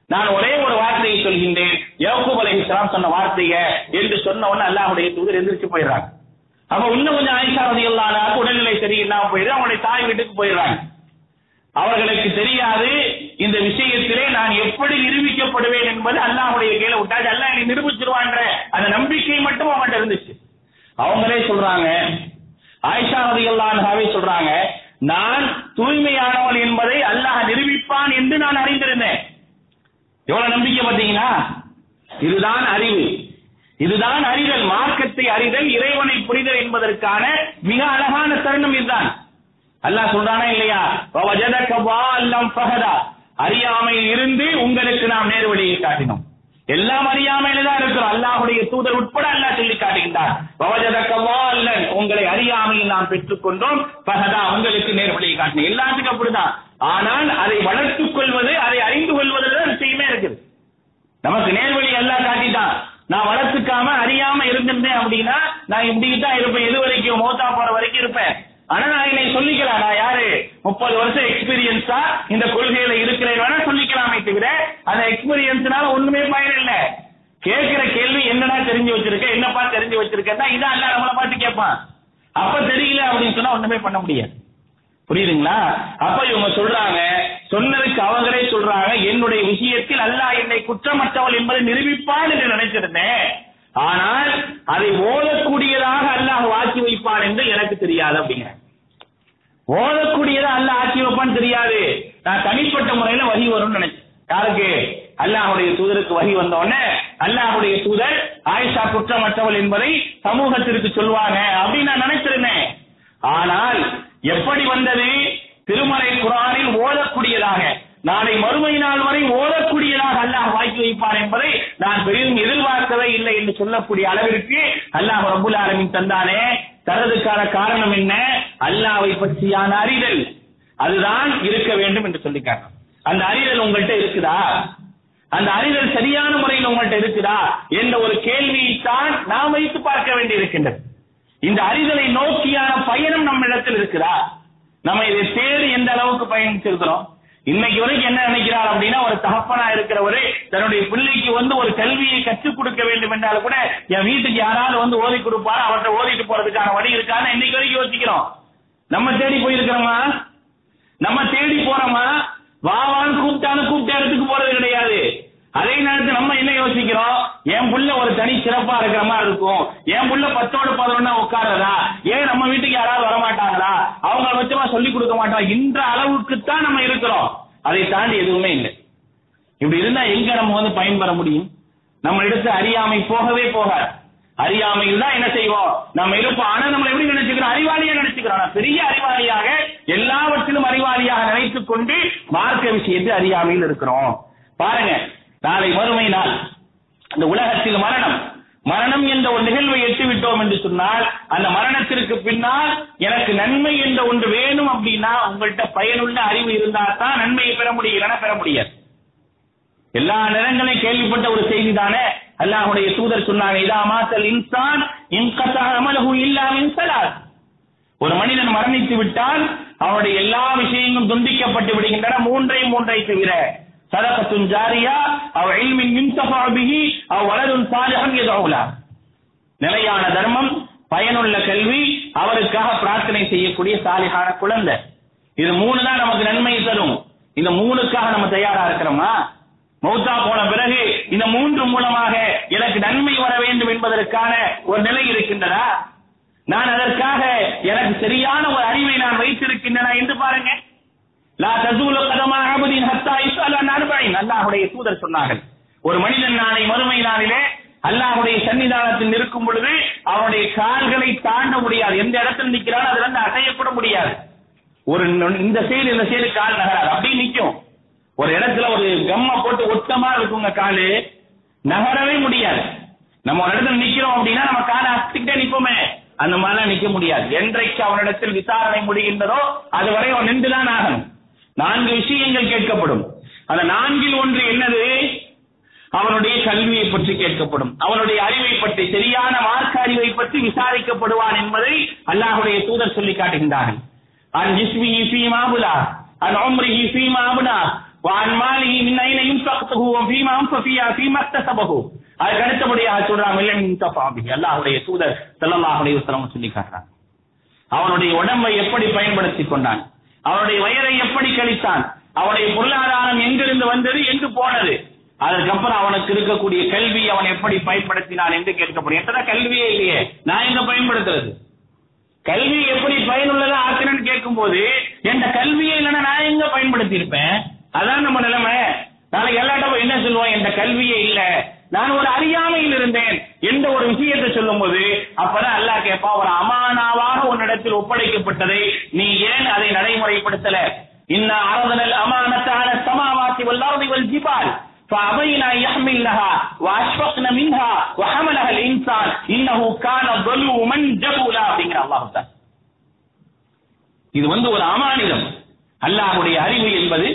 நான் ஒரே ஒரு வார்த்தையை சொல்கின்றேன். யவக்கூப் அலைஹிஸ்ஸலாம் சொன்ன வார்த்தைய என்று சொன்ன உடனே அல்லாஹ்வுடைய தூதர் எந்திரிச்சு போயிடுறாங்க. அப்ப இன்னும் கொஞ்சம் ஆயிஷா ரதியல்லாஹு உடல்நிலை சரியில்லாம போயிடுது. அவங்களுடைய தாய் வீட்டுக்கு போயிடுறாங்க. அவர்களுக்கு தெரியாது. இந்த விஷயத்திலே நான் எப்படி நிரூபிக்கப்படுவேன் என்பது அல்லாஹுடைய கையில விட்டாச்சு அல்லா என்னை நிரூபிச்சிருவான்ற அந்த நம்பிக்கை மட்டும் அவங்கள்ட்ட இருந்துச்சு. அவங்களே சொல்றாங்க. ஆயிஷா ரதியல்லாஹாவே சொல்றாங்க நான் தூய்மையானவன் என்பதை அல்லாஹ் நிரூபிப்பான் என்று நான் அறிந்திருந்தேன். எவ்வளவு நம்பிக்கை பார்த்தீங்கன்னா இதுதான் அறிவு. இதுதான் அறிதல் மார்க்கத்தை அறிதல் இறைவனை புரிதல் என்பதற்கான மிக அழகான தருணம் இதுதான். அல்லாஹ் சொல்றானா இல்லையா? வஜதக வால்லம் அறியாமையில் இருந்து உங்களுக்கு நாம் நேர்வழியை காட்டினோம். எல்லாம் அறியாமையில தான் இருக்கிறோம். அல்லாஹுடைய தூதர் உட்பட அல்லாஹ் சொல்லி காட்டுகின்றார். உங்களை அறியாமையில் நாம் பெற்றுக்கொண்டோம் பகதா உங்களுக்கு நேர்வழியை காட்டினோம். எல்லாத்துக்கும் அப்படிதான். ஆனால் அதை வளர்த்துக் கொள்வது அதை அறிந்து கொள்வதில் விஷயமே இருக்குது. நமக்கு நேர்வழி எல்லாம் காட்டிட்டான். நான் வளர்த்துக்காம அறியாம இருந்திருந்தேன் அப்படின்னா நான் இப்படித்தான் இருப்பேன். எது வரைக்கும்? மோத்தா போற வரைக்கும் இருப்பேன். ஆனா நான் என்னை சொல்லிக்கலாம் நான் யாரு? முப்பது வருஷம் எக்ஸ்பீரியன்ஸா இந்த கொள்கையில இருக்கிறேன் வேணா சொல்லிக்கலாமே தவிர அந்த எக்ஸ்பீரியன்ஸ்னால ஒண்ணுமே பயன் இல்ல. கேட்கிற கேள்வி என்னடா தெரிஞ்சு வச்சிருக்க என்னப்பா தெரிஞ்சு வச்சிருக்கா இதான் அல்ல நம்மளை பார்த்து கேட்பான். அப்ப தெரியல அப்படின்னு சொன்னா ஒண்ணுமே பண்ண முடியாது. புரியுதுங்களா? அப்ப இவங்க சொல்றாங்க சொன்னதுக்கு அவங்களே சொல்றாங்க என்னுடைய விஷயத்தில் அல்லாஹ் என்னை குற்றமற்றவள் என்பதை நிரூபிப்பான் என்று நினைச்சிருந்தேன். ஆனால் அதை ஓதக்கூடியதாக அல்லாஹ் வாக்கி வைப்பான் என்று எனக்கு தெரியாது அப்படிங்கிற ஓதக்கூடியதா அல்ல ஆக்கி வைப்பான்னு தெரியாது. நான் தனிப்பட்ட முறையில வகி வரும்னு நினைச்சேன். யாருக்கு? அல்லாஹுடைய தூதருக்கு வகி வந்த உடனே அல்லாஹுடைய தூதர் ஆயிஷா குற்றமற்றவள் என்பதை சமூகத்திற்கு சொல்லுவாங்க அப்படின்னு நான் நினைச்சிருந்தேன். ஆனால் எப்படி வந்தது? திருமலை குரானில் ஓதக்கூடியதாக நாளை மறுமை நாள் வரை ஓதக்கூடியதாக அல்லாஹ் வாய்ப்பு வைப்பார் என்பதை நான் பெரிதும் எதிர்பார்க்கவே இல்லை என்று சொல்லக்கூடிய அளவிற்கு அல்லாஹ் ரபுல் ஆலமின் தந்தானே. தரதுக்கான காரணம் என்ன? அல்லாவை பற்றியான அறிதல். அதுதான் இருக்க வேண்டும் என்று சொல்லிக்காங்க அந்த அறிதல் உங்கள்கிட்ட இருக்குதா? அந்த அறிதல் சரியான முறையில் உங்கள்கிட்ட இருக்குதா? என்ற ஒரு கேள்வியை தான் நாம் வைத்து பார்க்க வேண்டியிருக்கின்றது இந்த அறிதலை நோக்கியான பயணம் நம்ம இடத்தில் இருக்குதா? நம்ம இதை தேடி எந்த அளவுக்கு பயணிச்சிருக்கிறோம் இன்னைக்கு வரைக்கும் என்ன நினைக்கிறார் அப்படின்னா ஒரு தகப்பனா இருக்கிறவரு தன்னுடைய பிள்ளைக்கு வந்து ஒரு கல்வியை கற்றுக் கொடுக்க வேண்டும் என்றாலும் கூட என் வீட்டுக்கு யாராவது வந்து ஓதி கொடுப்பாரு? அவர்கிட்ட ஓதிட்டு போறதுக்கான வழி இருக்கான்னு இன்னைக்கு வரைக்கும் யோசிக்கிறோம். நம்ம தேடி போயிருக்கிறோமா? நம்ம தேடி போறோமா? வாவான்னு கூப்பிட்டாலும் கூப்பிட்ட இடத்துக்கு போறது கிடையாது. அதே நேரத்தில் நம்ம என்ன யோசிக்கிறோம்? என் புள்ள ஒரு தனி சிறப்பா இருக்கிற மாதிரி இருக்கும். என் புள்ள பத்தோடு பதினொன்னா உட்காரதா ஏன் நம்ம வீட்டுக்கு யாராவது வரமாட்டாங்களா? அவங்க பட்சமா சொல்லி கொடுக்க மாட்டோம். இந்த அளவுக்கு தான் நம்ம இருக்கிறோம். அதை தாண்டி எதுவுமே இல்லை. இப்படி இருந்தா எங்க நம்ம வந்து பயன்பெற முடியும்? நம்ம எடுத்து அறியாமை போகவே போகாது. அறியாமையில் தான் என்ன செய்வோம்? நம்ம இருப்போம் ஆனா நம்ம எப்படி நினைச்சுக்கிறோம்? அறிவாளியா நினைச்சுக்கிறோம். பெரிய அறிவாளியாக எல்லாவற்றிலும் அறிவாளியாக நினைத்துக் கொண்டு மார்க்க விஷயத்தை அறியாமையில் இருக்கிறோம். பாருங்க நாளை மறுமை நாள். இந்த உலகத்தில் மரணம். மரணம் என்ற ஒரு நிகழ்வை எட்டு விட்டோம் என்று சொன்னால் அந்த மரணத்திற்கு பின்னால் எனக்கு நன்மை என்ற ஒன்று வேணும் அப்படின்னா உங்கள்கிட்ட பயனுள்ள அறிவு இருந்தா தான் நன்மையை பெற முடியும் என பெற முடியாது. எல்லா நேரங்களையும் கேள்விப்பட்ட ஒரு செய்தி தானே? அல்லாஹுடைய தூதர் சொன்னாங்க இதா மாத்தல் இன்சான் இன்கத்தா அமலகு இல்லா ஒரு மனிதன் மரணித்து விட்டால் அவனுடைய எல்லா விஷயங்களும் துண்டிக்கப்பட்டு விடுகின்றன மூன்றை மூன்றை தவிர. சதகத்துன் ஜாரியா அவ இல்மின் யுன்தஃபா அவ அவ் வலதுன் சாலிஹன் யதவுலா. நிலையான தர்மம் பயனுள்ள கல்வி அவருக்காக பிரார்த்தனை செய்யக்கூடிய சாலிகான குழந்தை. இது மூணு தான் நமக்கு நன்மை தரும். இந்த மூணுக்காக நம்ம தயாரா இருக்கிறோமா? மௌத்தா போன பிறகு இந்த மூன்று மூலமாக எனக்கு நன்மை வர வேண்டும் என்பதற்கான ஒரு நிலை இருக்கின்றதா? நான் அதற்காக எனக்கு சரியான ஒரு அறிவை நான் வைத்திருக்கின்றன என்று பாருங்க. லா தசூல கதமா அபதின் ஹத்தா இஸ்அல அர்பஈன் அல்லாஹுடைய தூதர் சொன்னார்கள். ஒரு மனிதன் நாளை மறுமை நாளிலே அல்லாஹுடைய சன்னிதானத்தில் இருக்கும் பொழுது அவனுடைய கால்களை தாண்ட முடியாது. எந்த இடத்துல நிக்கிறான் அதுல இருந்து அசையப்பட முடியாது. ஒரு இந்த செயல் இந்த செயல் கால் நகராது. அப்படியே நிக்கும் ஒரு இடத்துல ஒரு கம்மா போட்டு ஒட்டமா இருக்குங்க காலு நகரவே முடியாது. நம்ம ஒரு இடத்துல நிக்கிறோம் அப்படின்னா நம்ம காலை அசைக்கிட்டே நிப்போமே. அந்த மாதிரிலாம் நிக்க முடியாது. என்றைக்கு அவனிடத்தில் விசாரணை முடிகின்றதோ அதுவரை அவன் நின்றுதான் ஆகணும். நான்கு விஷயங்கள் கேட்கப்படும். அந்த நான்கில் ஒன்று என்னது? அவனுடைய கல்வியை பற்றி கேட்கப்படும். அவனுடைய அறிவை பற்றி சரியான மார்க்க அறிவை பற்றி விசாரிக்கப்படுவான் என்பதை அல்லாஹுடைய தூதர் சொல்லி காட்டுகின்றார்கள். அன் ஜிஸ்மி ஃபீமா புலா அன் உம்ரிஹி ஃபீமா அப்னா வான் மாலிகி மின்னையிலையும் சக்துகுவோம் பீமாம் சஃபியா பீமத்த சபகு அதுக்கு அடுத்தபடியாக சொல்றாங்க இல்லை முன்தபாபி அல்லாஹுடைய தூதர் செல்லல்லாஹுடைய உத்தரவு சொல்லி காட்டுறாங்க. அவனுடைய உடம்பை எப்படி பயன்படுத்தி கொண்டான்? அவனுடைய வயரை எப்படி கழித்தான்? அவனுடைய பொருளாதாரம் எங்கிருந்து வந்தது எங்கு போனது? அதற்கப்புறம் அவனுக்கு இருக்கக்கூடிய கல்வி அவன் எப்படி பயன்படுத்தினான் என்று கேட்கப்படும். எத்தனை கல்வியே இல்லையே. நான் எங்க பயன்படுத்துறது? கல்வி எப்படி பயனுள்ளதா ஆக்கினு கேட்கும் போது என்ற கல்வியை இல்லைன்னா நான் எங்க பயன்படுத்தி இருப்பேன் அதான் நம்ம நிலைமை நாளைக்கு எல்லாட்ட போய் என்ன சொல்லுவோம் என் கல்வியே இல்ல நான் ஒரு அறியாமையில் இருந்தேன் எந்த ஒரு விஷயத்தை சொல்லும்போது அப்பதான் அல்லாஹ் கேட்பா ஒரு அமானாவாக உன்னிடத்தில் ஒப்படைக்கப்பட்டதை நீ ஏன் அதை நடைமுறைப்படுத்தல இன்ன அரதனல் அமானத்தான சமாவாசி வல்லாரதி வல் ஜிபால் فأبين أن يحملنها وأشفقن منها وحملها الإنسان إنه كان ظلوما جبولا அப்படிங்கிற அல்லாஹ் தான் இது வந்து ஒரு அமானிதம் அல்லாஹ்வுடைய அறிவு என்பது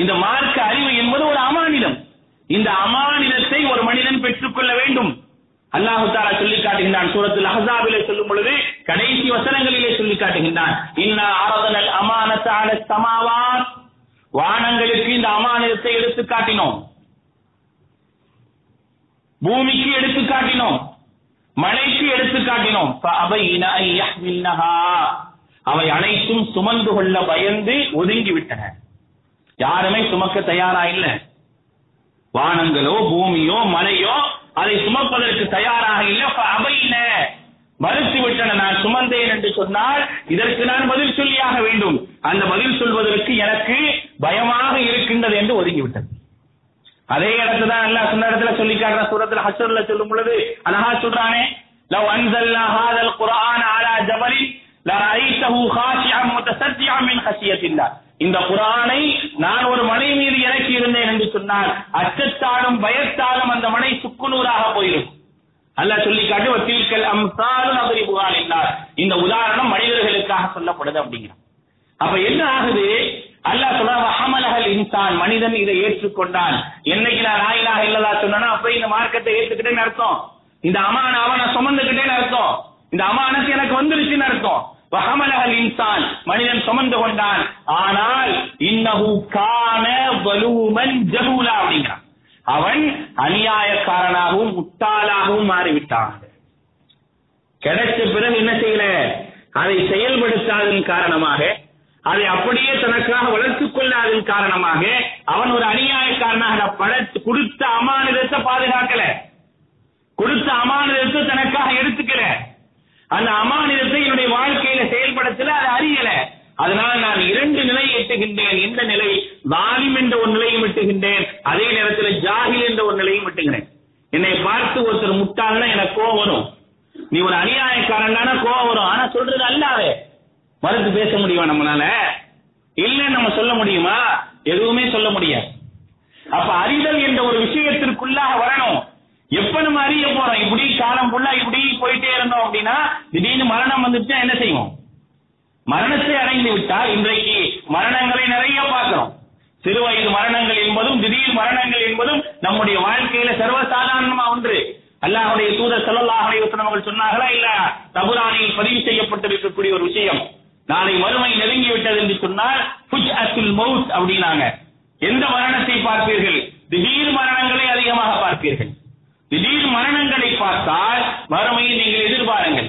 இந்த மார்க்க அறிவு என்பது ஒரு அமானிதம். இந்த அமானிதத்தை ஒரு மனிதன் பெற்றுக்கொள்ள வேண்டும். அல்லாஹு தாரா சொல்லி காட்டுகின்றான். சூரத்தில் அஹாபிலே சொல்லும் பொழுது கடைசி வசனங்களிலே சொல்லி காட்டுகின்றான். இன்னா ஆரதனல் அமானத்தான சமாவான் வானங்களுக்கு இந்த அமானத்தை எடுத்து காட்டினோம். பூமிக்கு எடுத்து காட்டினோம். மழைக்கு எடுத்து காட்டினோம். அவை அனைத்தும் சுமந்து கொள்ள பயந்து ஒதுங்கி விட்டன. யாருமே சுமக்க தயாரா இல்ல. வானங்களோ பூமியோ மலையோ அதை சுமப்பதற்கு தயாராக இல்ல. அவையில மறுத்து விட்டன நான் சுமந்தேன் என்று சொன்னால் இதற்கு நான் பதில் சொல்லியாக வேண்டும். அந்த பதில் சொல்வதற்கு எனக்கு பயமாக இருக்கின்றது என்று ஒதுங்கிவிட்டது. அதே இடத்துல தான் அல்லாஹ் சொன்ன இடத்துல சொல்லி காட்டுற சூரத்துல ஹஷர்ல சொல்லும் பொழுது அழகா சொல்றானே லவ் அன்சல்னா ஹாதல் குர்ஆன் அலா ஜபலின் லரைத்தஹு காஷியன் முத்தசத்தியன் மின் ஹஷியத்தில்லாஹ். இந்த குரானை நான் ஒரு மனை மீது இறக்கி இருந்தேன் என்று சொன்னால் அச்சத்தாலும் பயத்தாலும் அந்த மனை சுக்குநூறாக போயிருக்கும் அல்லாஹ் சொல்லி காட்டு வத்தீல்கள் அம்சாலு நபரி புகார் என்றார். இந்த உதாரணம் மனிதர்களுக்காக சொல்லப்படுது அப்படிங்கிறான். அப்ப என்ன ஆகுது? அல்லாஹ் சொல்றாங்க அமலகல் இன்சான் மனிதன் இதை ஏற்றுக்கொண்டான். என்னைக்கு நான் ஆயிலாக இல்லதா சொன்னா அப்ப இந்த மார்க்கத்தை ஏற்றுக்கிட்டேன்னு அர்த்தம். இந்த அமானாவை நான் சுமந்துக்கிட்டேன்னு அர்த்தம். இந்த அமானத்து எனக்கு வந்துருச்சுன்னு அர்த்தம். இன்சான் மனிதன் சுமந்து கொண்டான். ஆனால் இன்னஹு கான வலூமன் ஜஹூலா அப்படிங்கிறான். அவன் அநியாயக்காரனாகவும் முட்டாளாகவும் மாறிவிட்டான். கிடைச்ச பிறகு என்ன செய்யல? அதை செயல்படுத்தாதன் காரணமாக அதை அப்படியே தனக்காக வளர்த்துக் கொள்ளாதன் காரணமாக அவன் ஒரு அநியாயக்காரனாக நான் படைத்து கொடுத்த அமானிதத்தை பாதுகாக்கல. கொடுத்த அமானிதத்தை தனக்காக எடுத்துக்கல. அந்த அமானிதத்தை என்னுடைய வாழ்க்கையில செயல்படுத்தல அதை அறியல. அதனால நான் இரண்டு நிலையை எட்டுகின்றேன். எந்த நிலை? வாலிம் என்ற ஒரு நிலையும் விட்டுகின்றேன் அதே நேரத்தில் ஜாகில் என்ற ஒரு நிலையும் விட்டுகிறேன் என்னை பார்த்து ஒருத்தர் முட்டாள்னா எனக்கு கோவம் வரும். நீ ஒரு அநியாயக்காரன் கோவம் வரும். ஆனா சொல்றது அல்லாவே. மறுத்து பேச முடியுமா நம்மளால? இல்ல நம்ம சொல்ல முடியுமா? எதுவுமே சொல்ல முடியாது. அப்ப அறிதல் என்ற ஒரு விஷயத்திற்குள்ளாக வரணும். எப்ப நம்ம அறிய போறோம். இப்படி காலம் ஃபுல்லா இப்படி போயிட்டே இருந்தோம் அப்படின்னா திடீர்னு மரணம் வந்துட்டா என்ன செய்வோம்? மரணத்தை அடைந்து விட்டால் இன்றைக்கு மரணங்களை நிறைய பார்க்கிறோம். சிறு வயது மரணங்கள் என்பதும் திடீர் மரணங்கள் என்பதும் நம்முடைய வாழ்க்கையில சர்வசாதாரணமா ஒன்று. அல்லாஹுடைய தூதர் ஸல்லல்லாஹு அவர்கள் சொன்னார்களா இல்ல? தபுரானில் பதிவு செய்யப்பட்டிருக்கக்கூடிய ஒரு விஷயம். நாளை வறுமை நெருங்கி விட்டது என்று சொன்னால் புஜ் அசுல் மவுத் அப்படின்னாங்க. எந்த மரணத்தை பார்ப்பீர்கள்? திடீர் மரணங்களை அதிகமாக பார்ப்பீர்கள். திடீர் மரணங்களை பார்த்தால் வறுமையை நீங்கள் எதிர்பாருங்கள்.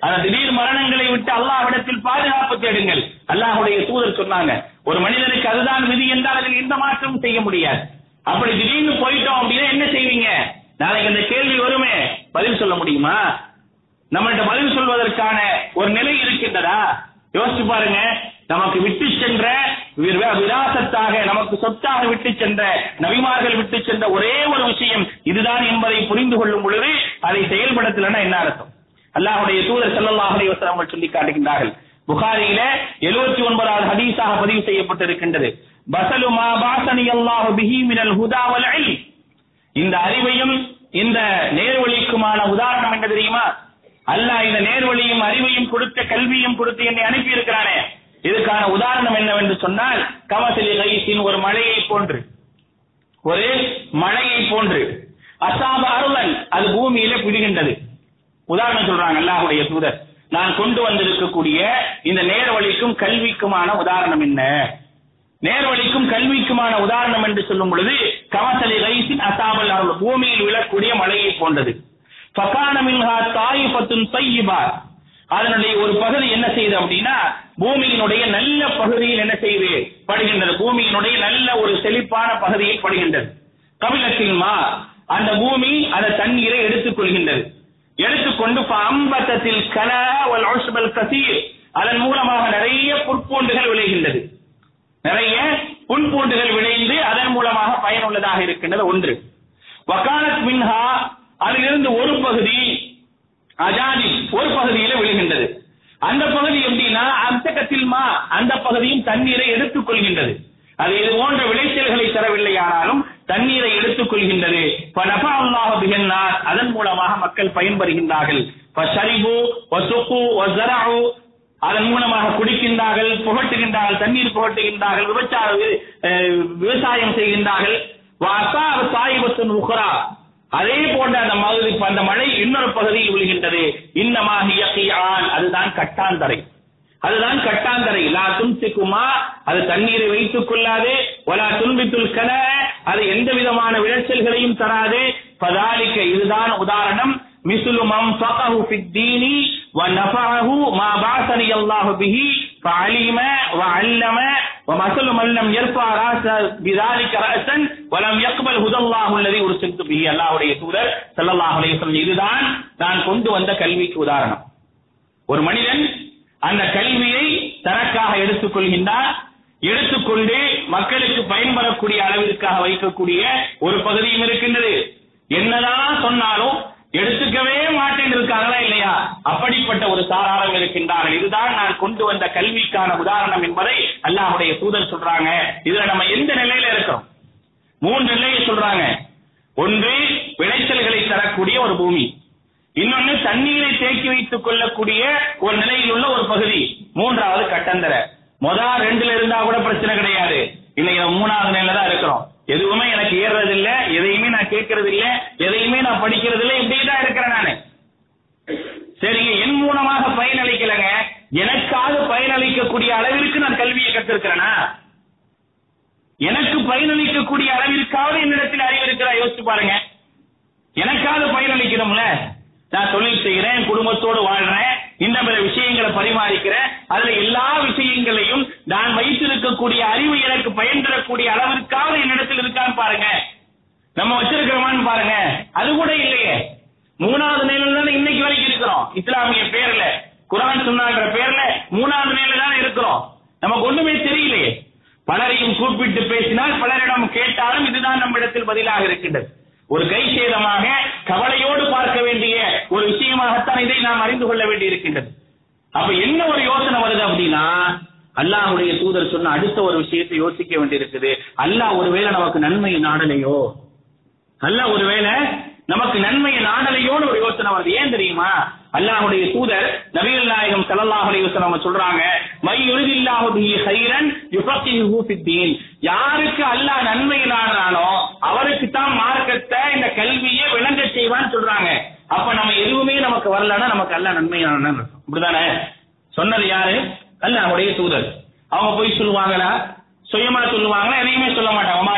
அந்த திடீர் மரணங்களை விட்டு அல்லாஹ்விடத்தில் பாதுகாப்பு தேடுங்கள். அல்லாஹுடைய தூதர் சொன்னாங்க ஒரு மனிதனுக்கு அதுதான் விதி என்றால் அதில் எந்த மாற்றமும் செய்ய முடியாது. அப்படி திடீர்னு போயிட்டோம் அப்படின்னா என்ன செய்வீங்க? நாளைக்கு அந்த கேள்வி வருமே. பதில் சொல்ல முடியுமா? நம்மள்கிட்ட பதில் சொல்வதற்கான ஒரு நிலை இருக்கின்றதா? யோசிச்சு பாருங்க. நமக்கு விட்டு சென்ற விராசத்தாக நமக்கு சொத்தாக விட்டு சென்ற நபிமார்கள் விட்டு சென்ற ஒரே ஒரு விஷயம் இதுதான் என்பதை புரிந்து கொள்ளும் பொழுது அதை செயல்படுத்தலன்னா என்ன அர்த்தம்? அல்லாஹுடைய தூதர் ஸல்லல்லாஹு அலைஹி சொல்லி காட்டுகின்றார்கள். புகாரியில 79 ஒன்பதாவது ஹதீஸாக பதிவு செய்யப்பட்டிருக்கின்றது. பசலு மா பாசனி அல்லாஹு பிஹி மினல் ஹுதா இந்த அறிவையும் இந்த நேர்வழிக்குமான உதாரணம் என்ன தெரியுமா? அல்லாஹ் இந்த நேர்வழியும் அறிவையும் கொடுத்த கல்வியும் கொடுத்து என்னை அனுப்பி இருக்கிறானே இதுக்கான உதாரணம் என்னவென்று சொன்னால் கமசலி கைசின் ஒரு மழையை போன்று. ஒரு மழையை போன்று. அசாப அருளன் அது பூமியில பிடிகின்றது உதாரணம் சொல்றாங்க அல்லாஹுடைய தூதர். நான் கொண்டு வந்திருக்கக்கூடிய இந்த நேர்வழிக்கும் கல்விக்குமான உதாரணம் என்ன? நேர்வழிக்கும் கல்விக்குமான உதாரணம் என்று சொல்லும் பொழுது கமசலி ரைசின் அசாபல் அருள் பூமியில் விழக்கூடிய மழையை போன்றது. ஃபகான மின்ஹா தாயிஃபத்துன் தையிபா. அதனுடைய ஒரு பகுதி என்ன செய்யுது அப்படின்னா பூமியினுடைய நல்ல பகுதியில் என்ன செய்யுது? படுகின்றது. பூமியினுடைய நல்ல ஒரு செழிப்பான பகுதியில் படுகின்றது. கபிலத்தில் மா அந்த பூமி அந்த தண்ணீரை எடுத்துக் கொள்கின்றது. எடுத்துக்கொண்டு அம்பத்தத்தில் கல கசீர். அதன் மூலமாக நிறைய புற்பூண்டுகள் விளைகின்றது. நிறைய புன்பூண்டுகள் விளைந்து அதன் மூலமாக பயனுள்ளதாக இருக்கின்றது. ஒன்று. வக்காலத் மின்ஹா அதிலிருந்து ஒரு பகுதி அஜாதி ஒரு பகுதியில விழுகின்றது. அந்த பகுதி எப்படின்னா அம்சகத்தில் மா அந்த பகுதியும் தண்ணீரை எடுத்துக் கொள்கின்றது. அது இது போன்ற விளைச்சல்களை தரவில்லையானாலும் தண்ணீரை எடுத்துக் கொள்கின்றது. அதன் மூலமாக மக்கள் பயன்பெறுகின்றார்கள் அதன் மூலமாக குடிக்கின்றார்கள் புகட்டுகின்றார்கள் தண்ணீர் புகட்டுகின்றார்கள் விவசாய விவசாயம் செய்கின்றார்கள். அதே போன்ற அந்த மகுதி அந்த மழை இன்னொரு பகுதியில் விழுகின்றது. இன்னமாகியான் அதுதான் கட்டாந்தரை. அதுதான் கட்டாந்தரை. லா தும்சிக்குமா? அது தண்ணீரை வைத்துக் கொள்ளாது. ஒலா துன்பித்துல் கல அது எந்த விதமான விளைச்சல்களையும் தராது. பதாலிக்க இதுதான் உதாரணம். மிசுலு மம் ஃபகஹு ஃபித் தீனி வ நஃபஹு மா பாசனி அல்லாஹு பிஹி. فعلم وعلم ومثل من لم يرفع راسه بذلك رأسا ولم يقبل هدى الله الذي ارسلت به அல்லாஹ்வுடைய தூதர் ஸல்லல்லாஹு அலைஹி வஸல்லம் இதுதான் நான் கொண்டு வந்த கல்விக்கு உதாரணம் ஒரு மனிதன் அந்த கல்வியை தனக்காக எடுத்துக் கொள்கின்றார் எடுத்துக்கொண்டு மக்களுக்கு பயன்படக்கூடிய அளவிற்காக வைக்கக்கூடிய ஒரு பகுதியும் இருக்கின்றது என்னதான் சொன்னாலும் எடுத்துக்கவே மாட்டேன் இருக்காங்களா இல்லையா? அப்படிப்பட்ட ஒரு சாராரம் இருக்கின்றார்கள். இதுதான் நான் கொண்டு வந்த கல்விக்கான உதாரணம் என்பதை அல்லாஹுடைய தூதர் சொல்றாங்க. இதுல நம்ம எந்த நிலையில இருக்கிறோம்? மூன்று நிலையை சொல்றாங்க. ஒன்று விளைச்சல்களை தரக்கூடிய ஒரு பூமி. இன்னொன்னு தண்ணீரை தேக்கி வைத்துக் கொள்ளக்கூடிய ஒரு நிலையில் உள்ள ஒரு பகுதி. மூன்றாவது கட்டந்தரை. முதல் ரெண்டுல இருந்தா கூட பிரச்சனை கிடையாது. இன்னைக்கு மூணாவது நிலையில தான் இருக்கிறோம். எதுவுமே எனக்கு ஏறுறது இல்ல எதையுமே நான் கேட்கறது இல்ல எதையுமே நான் படிக்கிறது இல்ல இப்படிதான் இருக்கிறேன் நானு. சரிங்க என் மூலமாக பயனளிக்கலங்க. எனக்காக பயனளிக்கக்கூடிய அளவிற்கு நான் கல்வியை கத்திருக்கிறேனா எனக்கு பயனளிக்கக்கூடிய அளவிற்காவது என்னிடத்தில் அறிவு இருக்கிறா யோசிச்சு பாருங்க. எனக்காவது பயனளிக்கணும்ல? நான் தொழில் செய்கிறேன் குடும்பத்தோடு வாழ்றேன் இந்த பல விஷயங்களை பரிமாறிக்கிறேன். அதுல எல்லா விஷயங்களையும் நான் வைத்திருக்கக்கூடிய அறிவு எனக்கு பயன் தரக்கூடிய அளவிற்காவது என்னிடத்தில் இருக்கான்னு பாருங்க. நம்ம வச்சிருக்கிறோமான்னு பாருங்க. அது கூட இல்லையே. மூணாவது நிலையில தானே இன்னைக்கு வரைக்கும் இருக்கிறோம். இஸ்லாமிய பேர்ல குரான் சொன்னான்ற பேர்ல மூணாவது நிலையில தானே இருக்கிறோம். நமக்கு ஒண்ணுமே தெரியலையே. பலரையும் கூப்பிட்டு பேசினால் பலரிடம் கேட்டாலும் இதுதான் நம்மிடத்தில் பதிலாக இருக்கின்றது. ஒரு கை சேதமாக கவலையோடு பார்க்க வேண்டிய ஒரு விஷயமாகத்தான் இதை நாம் அறிந்து கொள்ள வேண்டி இருக்கின்றது அப்ப என்ன ஒரு யோசனை வருது அப்படின்னா அல்லாஹ்வுடைய தூதர் சொன்ன அடுத்த ஒரு விஷயத்தை யோசிக்க வேண்டியிருக்குது. அல்லாஹ் ஒருவேளை நமக்கு நன்மையை நாடலையோ? அல்லாஹ் ஒருவேளை நமக்கு நன்மையை நாடலையோன்னு ஒரு யோசனை வருது. ஏன் தெரியுமா? அல்லாஹுடைய தூதர் நபிகள் நாயகம் ஸல்லல்லாஹு யோசனை சொல்றாங்க மை யுரிதில்லாஹு பிஹி யுஃபக்கிஹு ஃபித்தீன். யாருக்கு அல்லாஹ் நன்மை நாடுறானோ அவருக்கு தான் மார்க்கத்தை இந்த கல்வியை விளங்க செய்வான்னு சொல்றாங்க. அப்ப நம்ம எதுவுமே நமக்கு வரலன்னா நமக்கு அல்லாஹ் நன்மை அப்படிதானே? சொன்னது யாரு? அல்லாஹ்வுடைய தூதர். அவங்க போய் சொல்லுவாங்களா? சுயமா சொல்லுவாங்களா? எதையுமே சொல்ல மாட்டாங்க. மா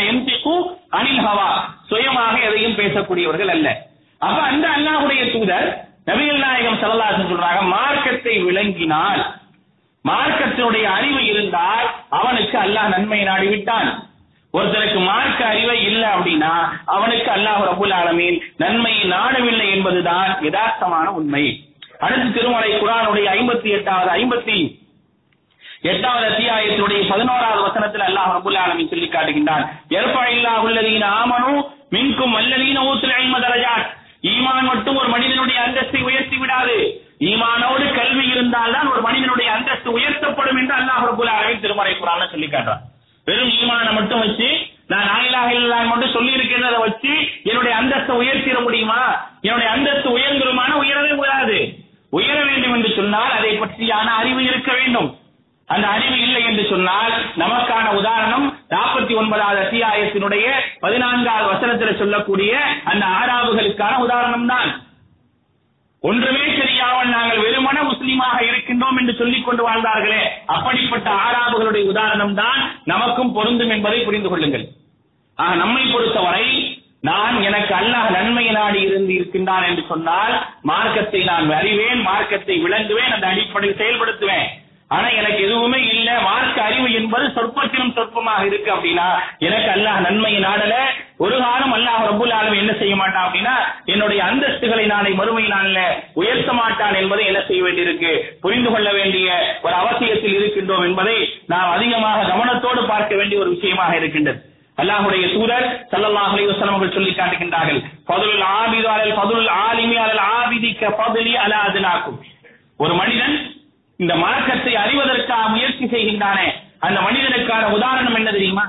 அனில் ஹவா. சுயமாக எதையும் பேசக்கூடியவர்கள் அல்ல. அப்ப அந்த அல்லாஹுடைய தூதர் நபிகள் நாயகம் ஸல்லல்லாஹு சொல்றாங்க மார்க்கத்தை விளங்கினால் மார்க்கத்தினுடைய அறிவு இருந்தால் அவனுக்கு அல்லாஹ் நன்மை நாடி விட்டான் ஒருத்தருக்கு மார்க்க அறிவை இல்லை அப்படின்னா அவனுக்கு அல்லாஹ் ரபுல் ஆலமீன் நன்மையை நாடவில்லை என்பதுதான் யதார்த்தமான உண்மை. அடுத்து திருமலை குரானுடைய ஐம்பத்தி எட்டாவது ஐம்பத்தி எட்டாவது அத்தியாயத்தினுடைய பதினோராவது வசனத்தில் அல்லாஹ் ரபுல் ஆலமீன் சொல்லி காட்டுகின்றான். எர்பா இல்லாஹ் உள்ளதீன ஆமனு மின்கும் வல்லதீன ஊத்துல ஐம்பது ஈமான் மட்டும் ஒரு மனிதனுடைய அந்தஸ்தை உயர்த்தி விடாது. ஈமானோடு கல்வி இருந்தால்தான் ஒரு மனிதனுடைய அந்தஸ்து உயர்த்தப்படும் என்று அல்லாஹ் ரபுல் ஆலமீன் திருமறை குரான் சொல்லி காட்டுறான். வெறும் ஈமானை மட்டும் வச்சு நான் நாயிலாக இல்லாமல் மட்டும் சொல்லி இருக்கிறத வச்சு என்னுடைய அந்தஸ்தை உயர்த்திட முடியுமா? என்னுடைய அந்தஸ்து உயர்ந்துருமான உயரவே உயராது உயர வேண்டும் என்று சொன்னால் அதை பற்றியான அறிவு இருக்க வேண்டும். அந்த அறிவு இல்லை என்று சொன்னால் நமக்கான உதாரணம் நாற்பத்தி ஒன்பதாவது அத்தியாயத்தினுடைய பதினான்காவது வசனத்தில் சொல்லக்கூடிய அந்த ஆறாவுகளுக்கான உதாரணம் தான் ஒன்றுமே தெரியாமல் நாங்கள் வெறுமன முஸ்லீமாக இருக்கின்றோம் என்று சொல்லிக் கொண்டு வாழ்ந்தார்களே. அப்படிப்பட்ட ஆறாவுகளுடைய உதாரணம் தான் நமக்கும் பொருந்தும் என்பதை புரிந்து கொள்ளுங்கள். ஆக நம்மை பொறுத்தவரை நான் எனக்கு அல்லாஹ் நன்மை நாடி இருந்து இருக்கின்றான் என்று சொன்னால் மார்க்கத்தை நான் அறிவேன் மார்க்கத்தை விளங்குவேன் அந்த அடிப்படையில் செயல்படுத்துவேன். ஆனா எனக்கு எதுவுமே இல்ல மார்க்க அறிவு என்பது சொற்பத்திலும் சொற்பமாக இருக்கு அப்படின்னா எனக்கு அல்லாஹ் நன்மையை நாடல ஒரு காலம் அல்லாஹ் ரபுல் ஆலம் என்ன செய்ய மாட்டான் அப்படின்னா என்னுடைய அந்தஸ்துகளை நாளை மறுமை நாள்ல உயர்த்த மாட்டான் என்பதை என்ன செய்ய வேண்டியிருக்கு? புரிந்து கொள்ள வேண்டிய ஒரு அவசியத்தில் இருக்கின்றோம் என்பதை நாம் அதிகமாக கவனத்தோடு பார்க்க வேண்டிய ஒரு விஷயமாக இருக்கின்றது. அல்லாஹுடைய சூரர் சல்லல்லாஹ் அலைஹி வஸல்லம் அவர்கள் சொல்லி காட்டுகின்றார்கள் ஃபதுல் ஆபிது அலல் ஃபதுல் ஆலிமி அலல் ஆபிதி க ஃபதுலி அலா அதுனாக்கும். ஒரு மனிதன் இந்த மார்க்கத்தை அறிவதற்காக முயற்சி செய்கின்றானே அந்த மனிதனுக்கான உதாரணம் என்ன தெரியுமா?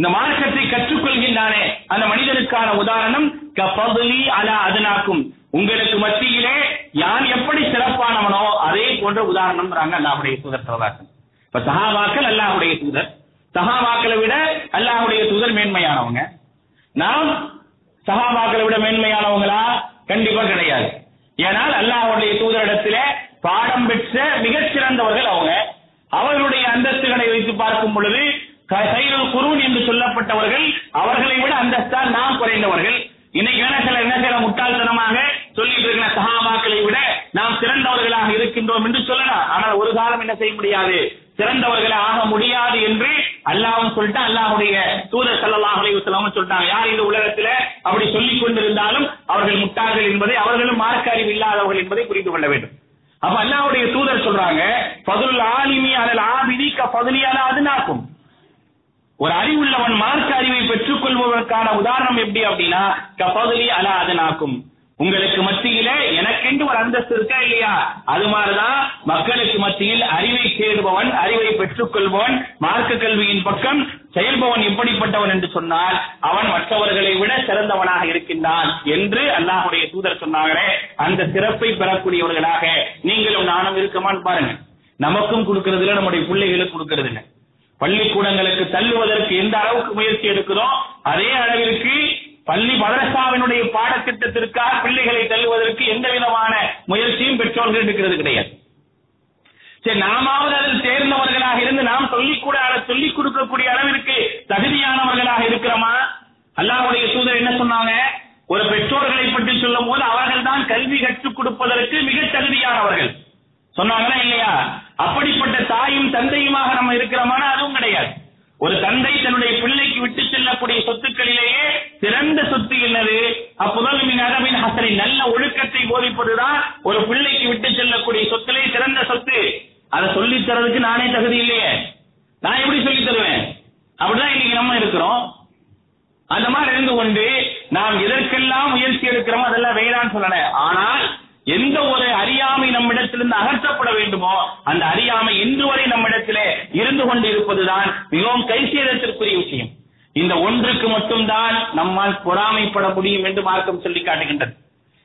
இந்த மார்க்கத்தை கற்றுக்கொள்கின்றானே. அந்த மனிதனுக்கான உதாரணம் கபதுலி அலா அதனாக்கும். உங்களுக்கு மத்தியிலே யான் எப்படி சிறப்பானவனோ அதே போன்ற உதாரணம் அல்லாஹுடைய தூதர் சொல்லலாக்கும் இப்ப சஹாபாக்கள் அல்லாஹுடைய தூதர். சஹாபாக்களை விட அல்லாஹுடைய தூதர் மேன்மையானவங்க. நாம் சஹாபாக்களை விட மேன்மையானவங்களா? கண்டிப்பா கிடையாது ஏனால் அல்லாஹ்வுடைய தூதரிடத்தில பாடம் பெற்ற மிகச் சிறந்தவர்கள் அவங்க அவர்களுடைய அந்தஸ்துகளை வைத்து பார்க்கும் பொழுது கைரல் குருன் என்று சொல்லப்பட்டவர்கள் அவர்களை விட அந்தஸ்தால் நாம் குறைந்தவர்கள் இன்னைக்கு என்ன சில என்ன சில முட்டாள்தனமாக சொல்லிட்டு இருக்கிற சஹாபாக்களை விட நாம் சிறந்தவர்களாக இருக்கின்றோம் என்று சொல்லலாம் ஆனால் ஒரு காலம் என்ன செய்ய முடியாது? சிறந்தவர்களை ஆக முடியாது என்று அல்லாவும் சொல்லிட்டு அல்லாஹுடைய தூதர் ஸல்லல்லாஹு அலைஹி சொல்லிட்டாங்க. யார் இந்த உலகத்துல அப்படி சொல்லிக் கொண்டிருந்தாலும் அவர்கள் முட்டாள்கள் என்பதை அவர்களும் மார்க்க அறிவு இல்லாதவர்கள் என்பதை புரிந்து கொள்ள வேண்டும் அப்ப அல்லாஹ்வுடைய தூதர் சொல்றாங்க ஃபதுல் ஆலிமி அலல் ஆபிதி க ஃபதுலி அலா அதுனாக்கும் ஒரு அறிவுள்ளவன் மார்க்க அறிவை பெற்றுக் கொள்வதற்கான உதாரணம் எப்படி அப்படின்னா கபதுலி அலா அதனாக்கும் உங்களுக்கு மத்தியில எனக்கென்று ஒரு அந்தஸ்து இருக்கா இல்லையா அது மாதிரிதான் மக்களுக்கு மத்தியில் அறிவை தேடுபவன் அறிவை பெற்றுக் கொள்பவன் மார்க்க கல்வியின் பக்கம் செயல்பவன் எப்படிப்பட்டவன் என்று சொன்னால் அவன் மற்றவர்களை விட சிறந்தவனாக இருக்கின்றான் என்று அல்லாஹுடைய தூதர் சொன்னாங்களே அந்த சிறப்பை பெறக்கூடியவர்களாக நீங்களும் நானும் இருக்கமான்னு பாருங்க நமக்கும் கொடுக்கறது இல்ல நம்முடைய பிள்ளைகளுக்கு கொடுக்கறது இல்லை பள்ளிக்கூடங்களுக்கு தள்ளுவதற்கு எந்த அளவுக்கு முயற்சி எடுக்கிறோம் அதே அளவிற்கு பள்ளி மதரசாவினுடைய பாடத்திட்டத்திற்காக பிள்ளைகளை தள்ளுவதற்கு எந்த விதமான முயற்சியும் பெற்றோர்கள் எடுக்கிறது கிடையாது. சரி நாமாவது அதில் சேர்ந்தவர்களாக இருந்து நாம் சொல்லிக்கூட சொல்லிக் கொடுக்கக்கூடிய அளவிற்கு தகுதியானவர்களாக இருக்கிறோமா? அல்லாஹ்வுடைய தூதர் என்ன சொன்னாங்க? ஒரு பெற்றோர்களை பற்றி சொல்லும் போது அவர்கள் தான் கல்வி கற்றுக் கொடுப்பதற்கு மிக தகுதியானவர்கள். சொன்னாங்க இல்லையா அப்படிப்பட்ட தாயும் தந்தையுமாக நம்ம இருக்கிறோமானா அதுவும் கிடையாது ஒரு தந்தை தன்னுடைய பிள்ளைக்கு விட்டு செல்லக்கூடிய சொத்துக்களிலேயே சிறந்த சொத்து என்னது அப்புதல் மின் அரபின் ஹசனை நல்ல ஒழுக்கத்தை போதிப்பதுதான் ஒரு பிள்ளைக்கு விட்டு செல்லக்கூடிய சொத்திலே சிறந்த சொத்து அதை சொல்லித் தரதுக்கு நானே தகுதி இல்லையே நான் எப்படி சொல்லித் தருவேன் அப்படிதான் இன்னைக்கு நம்ம இருக்கிறோம் அந்த மாதிரி இருந்து கொண்டு நாம் எதற்கெல்லாம் முயற்சி எடுக்கிறோமோ அதெல்லாம் வேணான்னு சொல்லல ஆனால் எந்த ஒரு அறியாமை நம்மிடத்திலிருந்து அகற்றப்பட வேண்டுமோ அந்த அறியாமை இன்று வரை நம்மிடத்திலே இருந்து கொண்டு இருப்பதுதான் மிகவும் கைசேதத்திற்குரிய விஷயம் இந்த ஒன்றுக்கு மட்டும்தான் நம்மால் பொறாமைப்பட முடியும் என்று மார்க்கம் சொல்லி காட்டுகின்றது.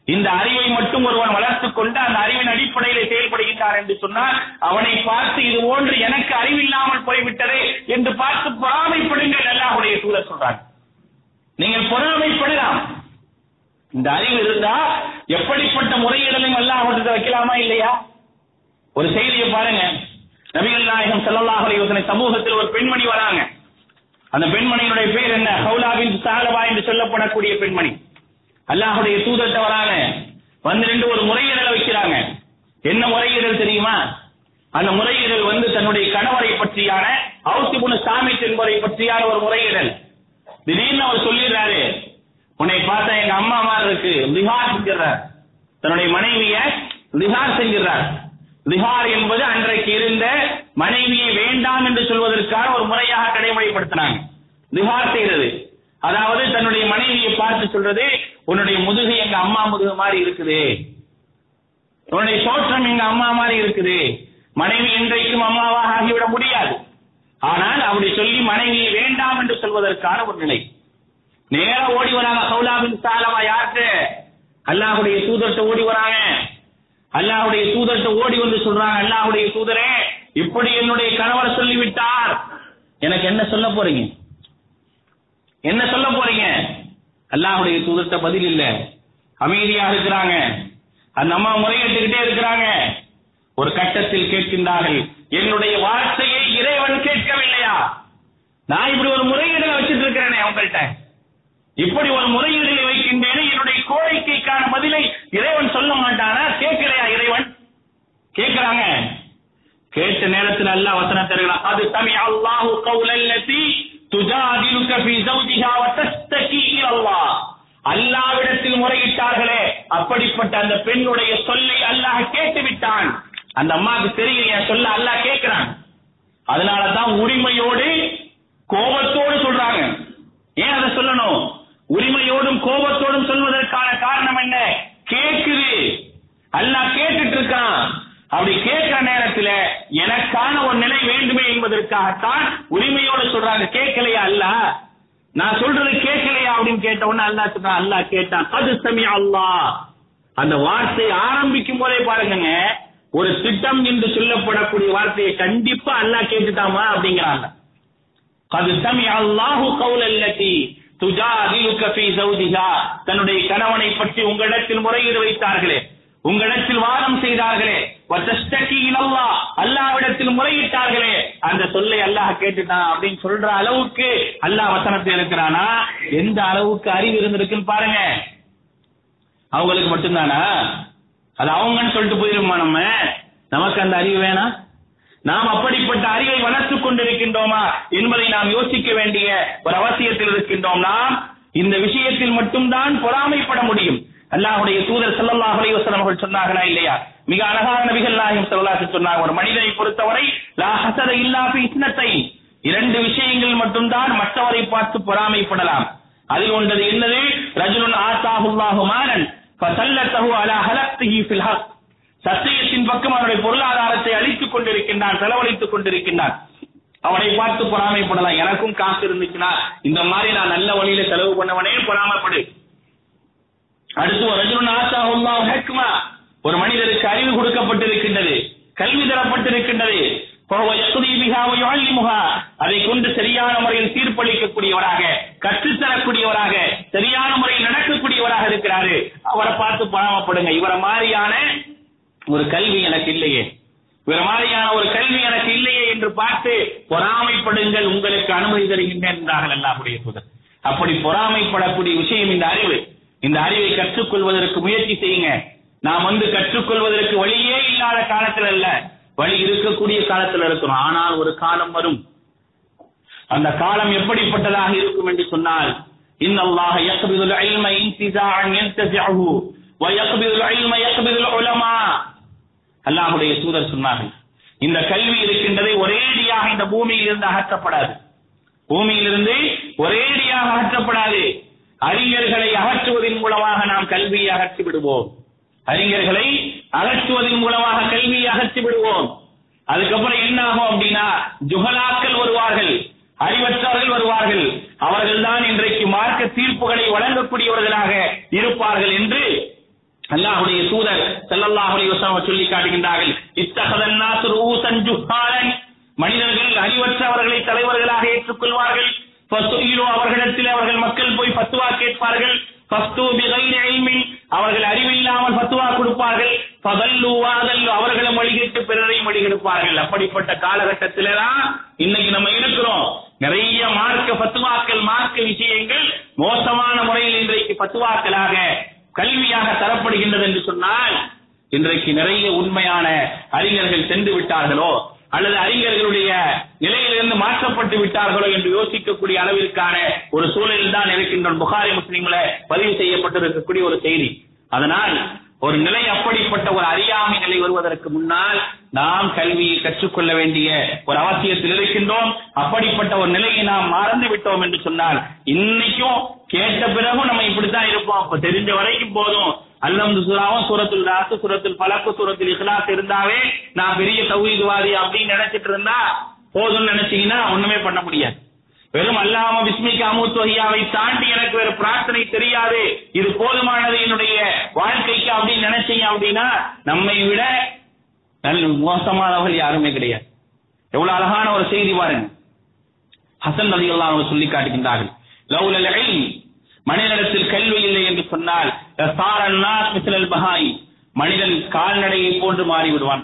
இந்த அறிவை மட்டும் ஒருவன் வளர்த்துக் கொண்டு அந்த அறிவின் அடிப்படையில் செயல்படுகின்றான் என்று சொன்னால் அவனை பார்த்து இது போன்று எனக்கு அறிவில்லாமல் போய்விட்டதே என்று பார்த்து பொறாமைப்படுங்கள் அல்லாஹுடைய சூழல் சொல்றாங்க நீங்கள் பொறாமைப்படலாம். இந்த அறிவு இருந்தா எப்படிப்பட்ட முறையிடலையும் எல்லாம் அவர்கிட்ட வைக்கலாமா இல்லையா? ஒரு செய்தியை பாருங்க. நபிகள் நாயகம் ஸல்லல்லாஹு சமூகத்தில் ஒரு பெண்மணி வராங்க. அந்த பெண்மணியினுடைய பேர் என்ன? ஹவுலாவின் சாலவா என்று சொல்லப்படக்கூடிய பெண்மணி. அல்லாஹுடைய தூதர்கிட்ட வராங்க. வந்து ரெண்டு ஒரு முறையீடலை வைக்கிறாங்க. என்ன முறையீடல் தெரியுமா? அந்த முறையீடல் வந்து தன்னுடைய கணவரை பற்றியான அவுசிபுன சாமித் என்பதை பற்றியான ஒரு முறையீடல். திடீர்னு அவர் சொல்லிடுறாரு. உன்னை பார்த்தா எங்க அம்மா மாதிரி இருக்கு. லிஹார் செஞ்சிடறார். தன்னுடைய மனைவிய லிஹார் செஞ்சிடறார். லிஹார் என்பது அன்றைக்கு இருந்த மனைவியை வேண்டாம் என்று சொல்வதற்கான ஒரு முறையாக கடைமுறைப்படுத்தினாங்க லிஹார் செய்யறது அதாவது தன்னுடைய மனைவியை பார்த்து சொல்றது உன்னுடைய முதுகு எங்க அம்மா முதுகு மாதிரி இருக்குது. உன்னுடைய தோற்றம் எங்க அம்மா மாதிரி இருக்குது. மனைவி இன்றைக்கும் அம்மாவாக ஆகிவிட முடியாது. ஆனால் அப்படி சொல்லி மனைவியை வேண்டாம் என்று சொல்வதற்கான ஒரு நிலை. நேரா ஓடி வராங்க ஹவுலாபின் சாலமா யாருக்கு? அல்லாஹுடைய தூதர்கிட்ட ஓடி வராங்க அல்லாஹுடைய தூதர்கிட்ட ஓடி வந்து சொல்றாங்க அல்லாஹுடைய தூதரே இப்படி என்னுடைய கணவர் சொல்லிவிட்டார். எனக்கு என்ன சொல்ல போறீங்க? என்ன சொல்ல போறீங்க? அல்லாஹுடைய தூதர்கிட்ட பதில் இல்ல. அமைதியா இருக்கிறாங்க. அந்த அம்மா முறையிட்டுக்கிட்டே இருக்கிறாங்க. ஒரு கட்டத்தில் கேட்கின்றார்கள் என்னுடைய வார்த்தையை இறைவன் கேட்கவில்லையா? நான் இப்படி ஒரு முறையீடுல வச்சிட்டு இருக்கிறேனே உங்கள்கிட்ட இப்படி ஒரு முறையீடுகளை வைக்கின்றேனே என்னுடைய கோரிக்கைக்கான பதிலை இறைவன் சொல்ல மாட்டானா? கேட்கலையா இறைவன்? கேட்கிறாங்க. கேட்ட நேரத்தில் அல்லாஹ் வசனம் தருகிறான். அது தமி அல்லாஹு கௌலல்லதி துஜாதிலுக ஃபீ ஜௌஜிஹா வ தஸ்தகி இலல்லாஹ். அல்லாவிடத்தில் முறையிட்டார்களே. அப்படிப்பட்ட அந்த பெண்ணுடைய சொல்லை அல்லாஹ் கேட்டு விட்டான் அந்த அம்மாவுக்கு தெரியும் என் சொல்ல அல்லாஹ் கேட்கிறான். அதனாலதான் உரிமையோடு கோபத்தோடு சொல்றாங்க. ஏன் அதை சொல்லணும்? உரிமையோடும் கோபத்தோடும் சொல்வதற்கான காரணம் என்ன? கேக்குது அல்லாஹ் கேட்டுட்டு இருக்கான் அப்படி கேட்கிற நேரத்துல எனக்கான ஒரு நிலை வேண்டுமே என்பதற்காகத்தான் உரிமையோடு சொல்றாங்க. கேட்கலையா அல்ல நான் சொல்றது கேட்கலையா அப்படின்னு கேட்ட உடனே அல்லாஹ் சொல்றான் அல்லாஹ் கேட்டான் அது சமி அல்லாஹ். அந்த வார்த்தை ஆரம்பிக்கும் போதே பாருங்க ஒரு திட்டம் என்று சொல்லப்படக்கூடிய வார்த்தையை கண்டிப்பா அல்லாஹ் கேட்டுட்டாமா அப்படிங்கிறாங்க. அது சமி அல்லாஹு கவுல் அல்லத்தி தன்னுடைய கணவனை பற்றி உங்களிடத்தில் முறையீடு வைத்தார்களே. உங்களிடத்தில் வாதம் செய்தார்களே. வத்தஸ்தகி இலல்லா. முறையிட்டார்களே. அந்த சொல்லை அல்லாஹ் கேட்டுட்டான் அப்படின்னு சொல்ற அளவுக்கு அல்லாஹ் வசனத்தை இருக்கிறானா எந்த அளவுக்கு அறிவு இருந்திருக்குன்னு பாருங்க. அவங்களுக்கு மட்டும்தானா? அது அவங்கன்னு சொல்லிட்டு போயிருமா நம்ம? நமக்கு அந்த அறிவு வேணாம். நாம் அப்படிப்பட்ட அறிவை வளர்த்துக் கொண்டிருக்கின்றோமா என்பதை நாம் யோசிக்க வேண்டிய ஒரு அவசியத்தில் இருக்கின்றோம். நாம் இந்த விஷயத்தில் மட்டும்தான் பொறாமைப்பட முடியும். அல்லாஹுடைய தூதர் ஸல்லல்லாஹு அலைஹி வஸல்லம் அவர்கள் சொன்னார்களா இல்லையா? மிக அழகான நபிகள் நாயகம் ஸல்லல்லாஹு சொன்னாங்க ஒரு மனிதனை பொறுத்தவரை லா ஹசத இஸ்னத்தை இரண்டு விஷயங்கள் மட்டும்தான் மற்றவரை பார்த்து பொறாமைப்படலாம். அதில் ஒன்றது என்னது? ரஜுலுன் ஆசாஹுல்லாஹு மாலன் ஃபசல்லத்தஹு அலா ஹலக்திஹி ஃபில் ஹக். சத்தியத்தின் பக்கம் அவனுடைய பொருளாதாரத்தை அழித்துக் கொண்டிருக்கின்றான் செலவழித்துக் கொண்டிருக்கின்றான். அவனை பார்த்து பொறாமைப்படலாம். எனக்கும் காசு இருந்துச்சுன்னா இந்த மாதிரி நான் நல்ல வழியில செலவு பண்ணவனே பொறாமப்படு. அடுத்து ஒரு ஆசாவுல்லா ஹெக்மா ஒரு மனிதருக்கு அறிவு கொடுக்கப்பட்டிருக்கின்றது கல்வி தரப்பட்டிருக்கின்றது. அதை கொண்டு சரியான முறையில் தீர்ப்பளிக்கக்கூடியவராக கற்றுத்தரக்கூடியவராக சரியான முறையில் நடக்கக்கூடியவராக இருக்கிறாரு. அவரை பார்த்து பணாமப்படுங்க இவரை மாதிரியான ஒரு கல்வி எனக்கு இல்லையே. ஒரு மாதிரியான ஒரு கல்வி எனக்கு இல்லையே என்று பார்த்து பொறாமைப்படுங்கள் உங்களுக்கு அனுமதி தருகின்றேன் என்றார்கள் அல்லாஹுடைய தூதர். அப்படி பொறாமைப்படக்கூடிய விஷயம் இந்த அறிவு. இந்த அறிவை கற்றுக்கொள்வதற்கு முயற்சி செய்யுங்க. நாம் வந்து கற்றுக்கொள்வதற்கு வழியே இல்லாத காலத்தில் அல்ல. வழி இருக்கக்கூடிய காலத்தில் இருக்கிறோம் ஆனால் ஒரு காலம் வரும். அந்த காலம் எப்படிப்பட்டதாக இருக்கும் என்று சொன்னால் இன்னல்லாஹ யக்பிதுல் இல்ம இன்திசாஅன் யன்தசிஹு வ யக்பிதுல் இல்ம யக்பிதுல் உலமா அல்லாஹுடைய தூதர் சொன்னார்கள். இந்த கல்வி இருக்கின்றதை ஒரேடியாக இந்த பூமியில் இருந்து அகற்றப்படாது. பூமியிலிருந்து ஒரேடியாக அகற்றப்படாது. அறிஞர்களை அகற்றுவதன் மூலமாக நாம் கல்வியை அகற்றி விடுவோம். அறிஞர்களை அகற்றுவதன் மூலமாக கல்வியை அகற்றி விடுவோம். அதுக்கப்புறம் என்ன ஆகும் அப்படின்னா ஜுகலாக்கள் வருவார்கள் அறிவற்றவர்கள் வருவார்கள். அவர்கள்தான் இன்றைக்கு மார்க்க தீர்ப்புகளை வழங்கக்கூடியவர்களாக இருப்பார்கள் என்று அல்லாஹுடைய தூதர் செல்லல்லாஹுடைய சொல்லி காட்டுகின்றார்கள் இத்தகதன் ரூசன் ஜுஹாலன். மனிதர்கள் அறிவற்றவர்களை தலைவர்களாக ஏற்றுக்கொள்வார்கள். ஃபஸ்துயிலு அவர்களிடத்தில் அவர்கள் மக்கள் போய் பத்துவா கேட்பார்கள். ஃபஸ்து பிகைரி அவர்கள் அறிவில்லாமல் பத்துவா கொடுப்பார்கள். ஃபதல்லு அவர்களும் வழிகிட்டு பிறரையும் வழிகெடுப்பார்கள். அப்படிப்பட்ட காலகட்டத்திலே தான் இன்னைக்கு நம்ம இருக்கிறோம். நிறைய மார்க்க பத்துவாக்கள் மார்க்க விஷயங்கள் மோசமான முறையில் இன்றைக்கு பத்துவாக்களாக கல்வியாக தரப்படுகின்றது என்று சொன்னால் இன்றைக்கு நிறைய உண்மையான அறிஞர்கள் சென்று விட்டார்களோ அல்லது அறிஞர்களுடைய நிலையிலிருந்து மாற்றப்பட்டு விட்டார்களோ என்று யோசிக்கக்கூடிய அளவிற்கான ஒரு சூழலில் தான் இருக்கின்றோம். புகாரி முஸ்லீம்ல பதிவு செய்யப்பட்டிருக்கக்கூடிய ஒரு செய்தி. அதனால் ஒரு நிலை அப்படிப்பட்ட ஒரு அறியாமை நிலை வருவதற்கு முன்னால் நாம் கல்வியை கற்றுக்கொள்ள வேண்டிய ஒரு அவசியத்தில் இருக்கின்றோம். அப்படிப்பட்ட ஒரு நிலையை நாம் மறந்து விட்டோம் என்று சொன்னால் இன்னைக்கும் கேட்ட பிறகும் நம்ம இப்படித்தான் இருப்போம். அப்ப தெரிஞ்ச வரைக்கும் போதும். அல்லம்து சூறாவும் சுரத்தில் ராசு சுரத்தில் பழக்கு சுரத்தில் இஹ்லாஸ் இருந்தாவே நான் பெரிய தௌஹீத்வாதி அப்படின்னு நினைச்சிட்டு இருந்தா போதும்னு நினைச்சீங்கன்னா ஒண்ணுமே பண்ண முடியாது. வெறும் அல்லாம விஸ்மிக்கு அமுத்துவகியாவை தாண்டி எனக்கு வேற பிரார்த்தனை தெரியாது. இது போதுமானது என்னுடைய வாழ்க்கைக்கு அப்படின்னு நினைச்சீங்க அப்படின்னா நம்மை விட நல்ல மோசமானவர்கள் யாருமே கிடையாது. எவ்வளவு அழகான ஒரு செய்தி பாருங்க. ஹசன் நதி எல்லாம் சொல்லி காட்டுகின்றார்கள். லவ்ல இல்ம் மனிதனிடத்தில் கல்வி இல்லை என்று சொன்னால் மனிதன் கால்நடையை போன்று மாறி விடுவான்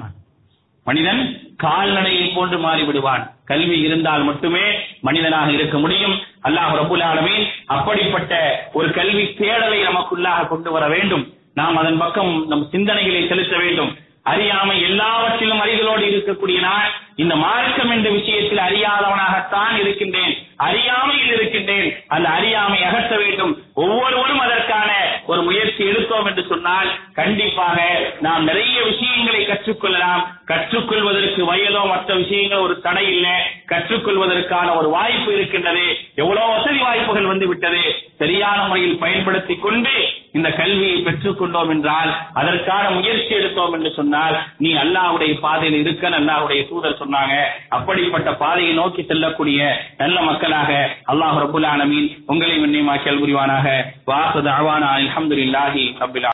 மனிதன் கால்நடையை போன்று மாறிவிடுவான். கல்வி இருந்தால் மட்டுமே மனிதனாக இருக்க முடியும். அல்லாஹ் ரபுல் ஆலமீன் அப்படிப்பட்ட ஒரு கல்வி தேடலை நமக்குள்ளாக கொண்டு வர வேண்டும். நாம் அதன் பக்கம் நம் சிந்தனைகளை செலுத்த வேண்டும். அறியாமை எல்லாவற்றிலும் அறிதலோடு இருக்கக்கூடிய நான் இந்த மார்க்கம் என்ற விஷயத்தில் அறியாதவனாகத்தான் இருக்கின்றேன். அறியாமையில் இருக்கின்றேன். அந்த அறியாமை அகற்ற வேண்டும். ஒவ்வொருவரும் அதற்கான ஒரு முயற்சி எடுத்தோம் என்று சொன்னால் கண்டிப்பாக நாம் நிறைய விஷயங்களை கற்றுக்கொள்ளலாம். கற்றுக்கொள்வதற்கு வயதோ மற்ற விஷயங்கள் ஒரு தடை இல்லை. கற்றுக்கொள்வதற்கான ஒரு வாய்ப்பு இருக்கின்றது. எவ்வளவு வசதி வாய்ப்புகள் வந்து விட்டது சரியான முறையில் பயன்படுத்தி கொண்டு இந்த கல்வியை பெற்றுக் கொண்டோம் என்றால் அதற்கான முயற்சி எடுத்தோம் என்று சொன்னால் நீ அல்லாஹ்வுடைய பாதையில் இருக்க அல்லாஹுடைய தூதர் சொன்னாங்க. அப்படிப்பட்ட பாதையை நோக்கி செல்லக்கூடிய நல்ல மக்களாக அல்லாஹ் ரபுல் ஆலமீன் உங்களை மின்னியமாக்கல் புரிவானாக. வாசத அவானா அல்ஹம்துலில்லாஹி ரப்பில்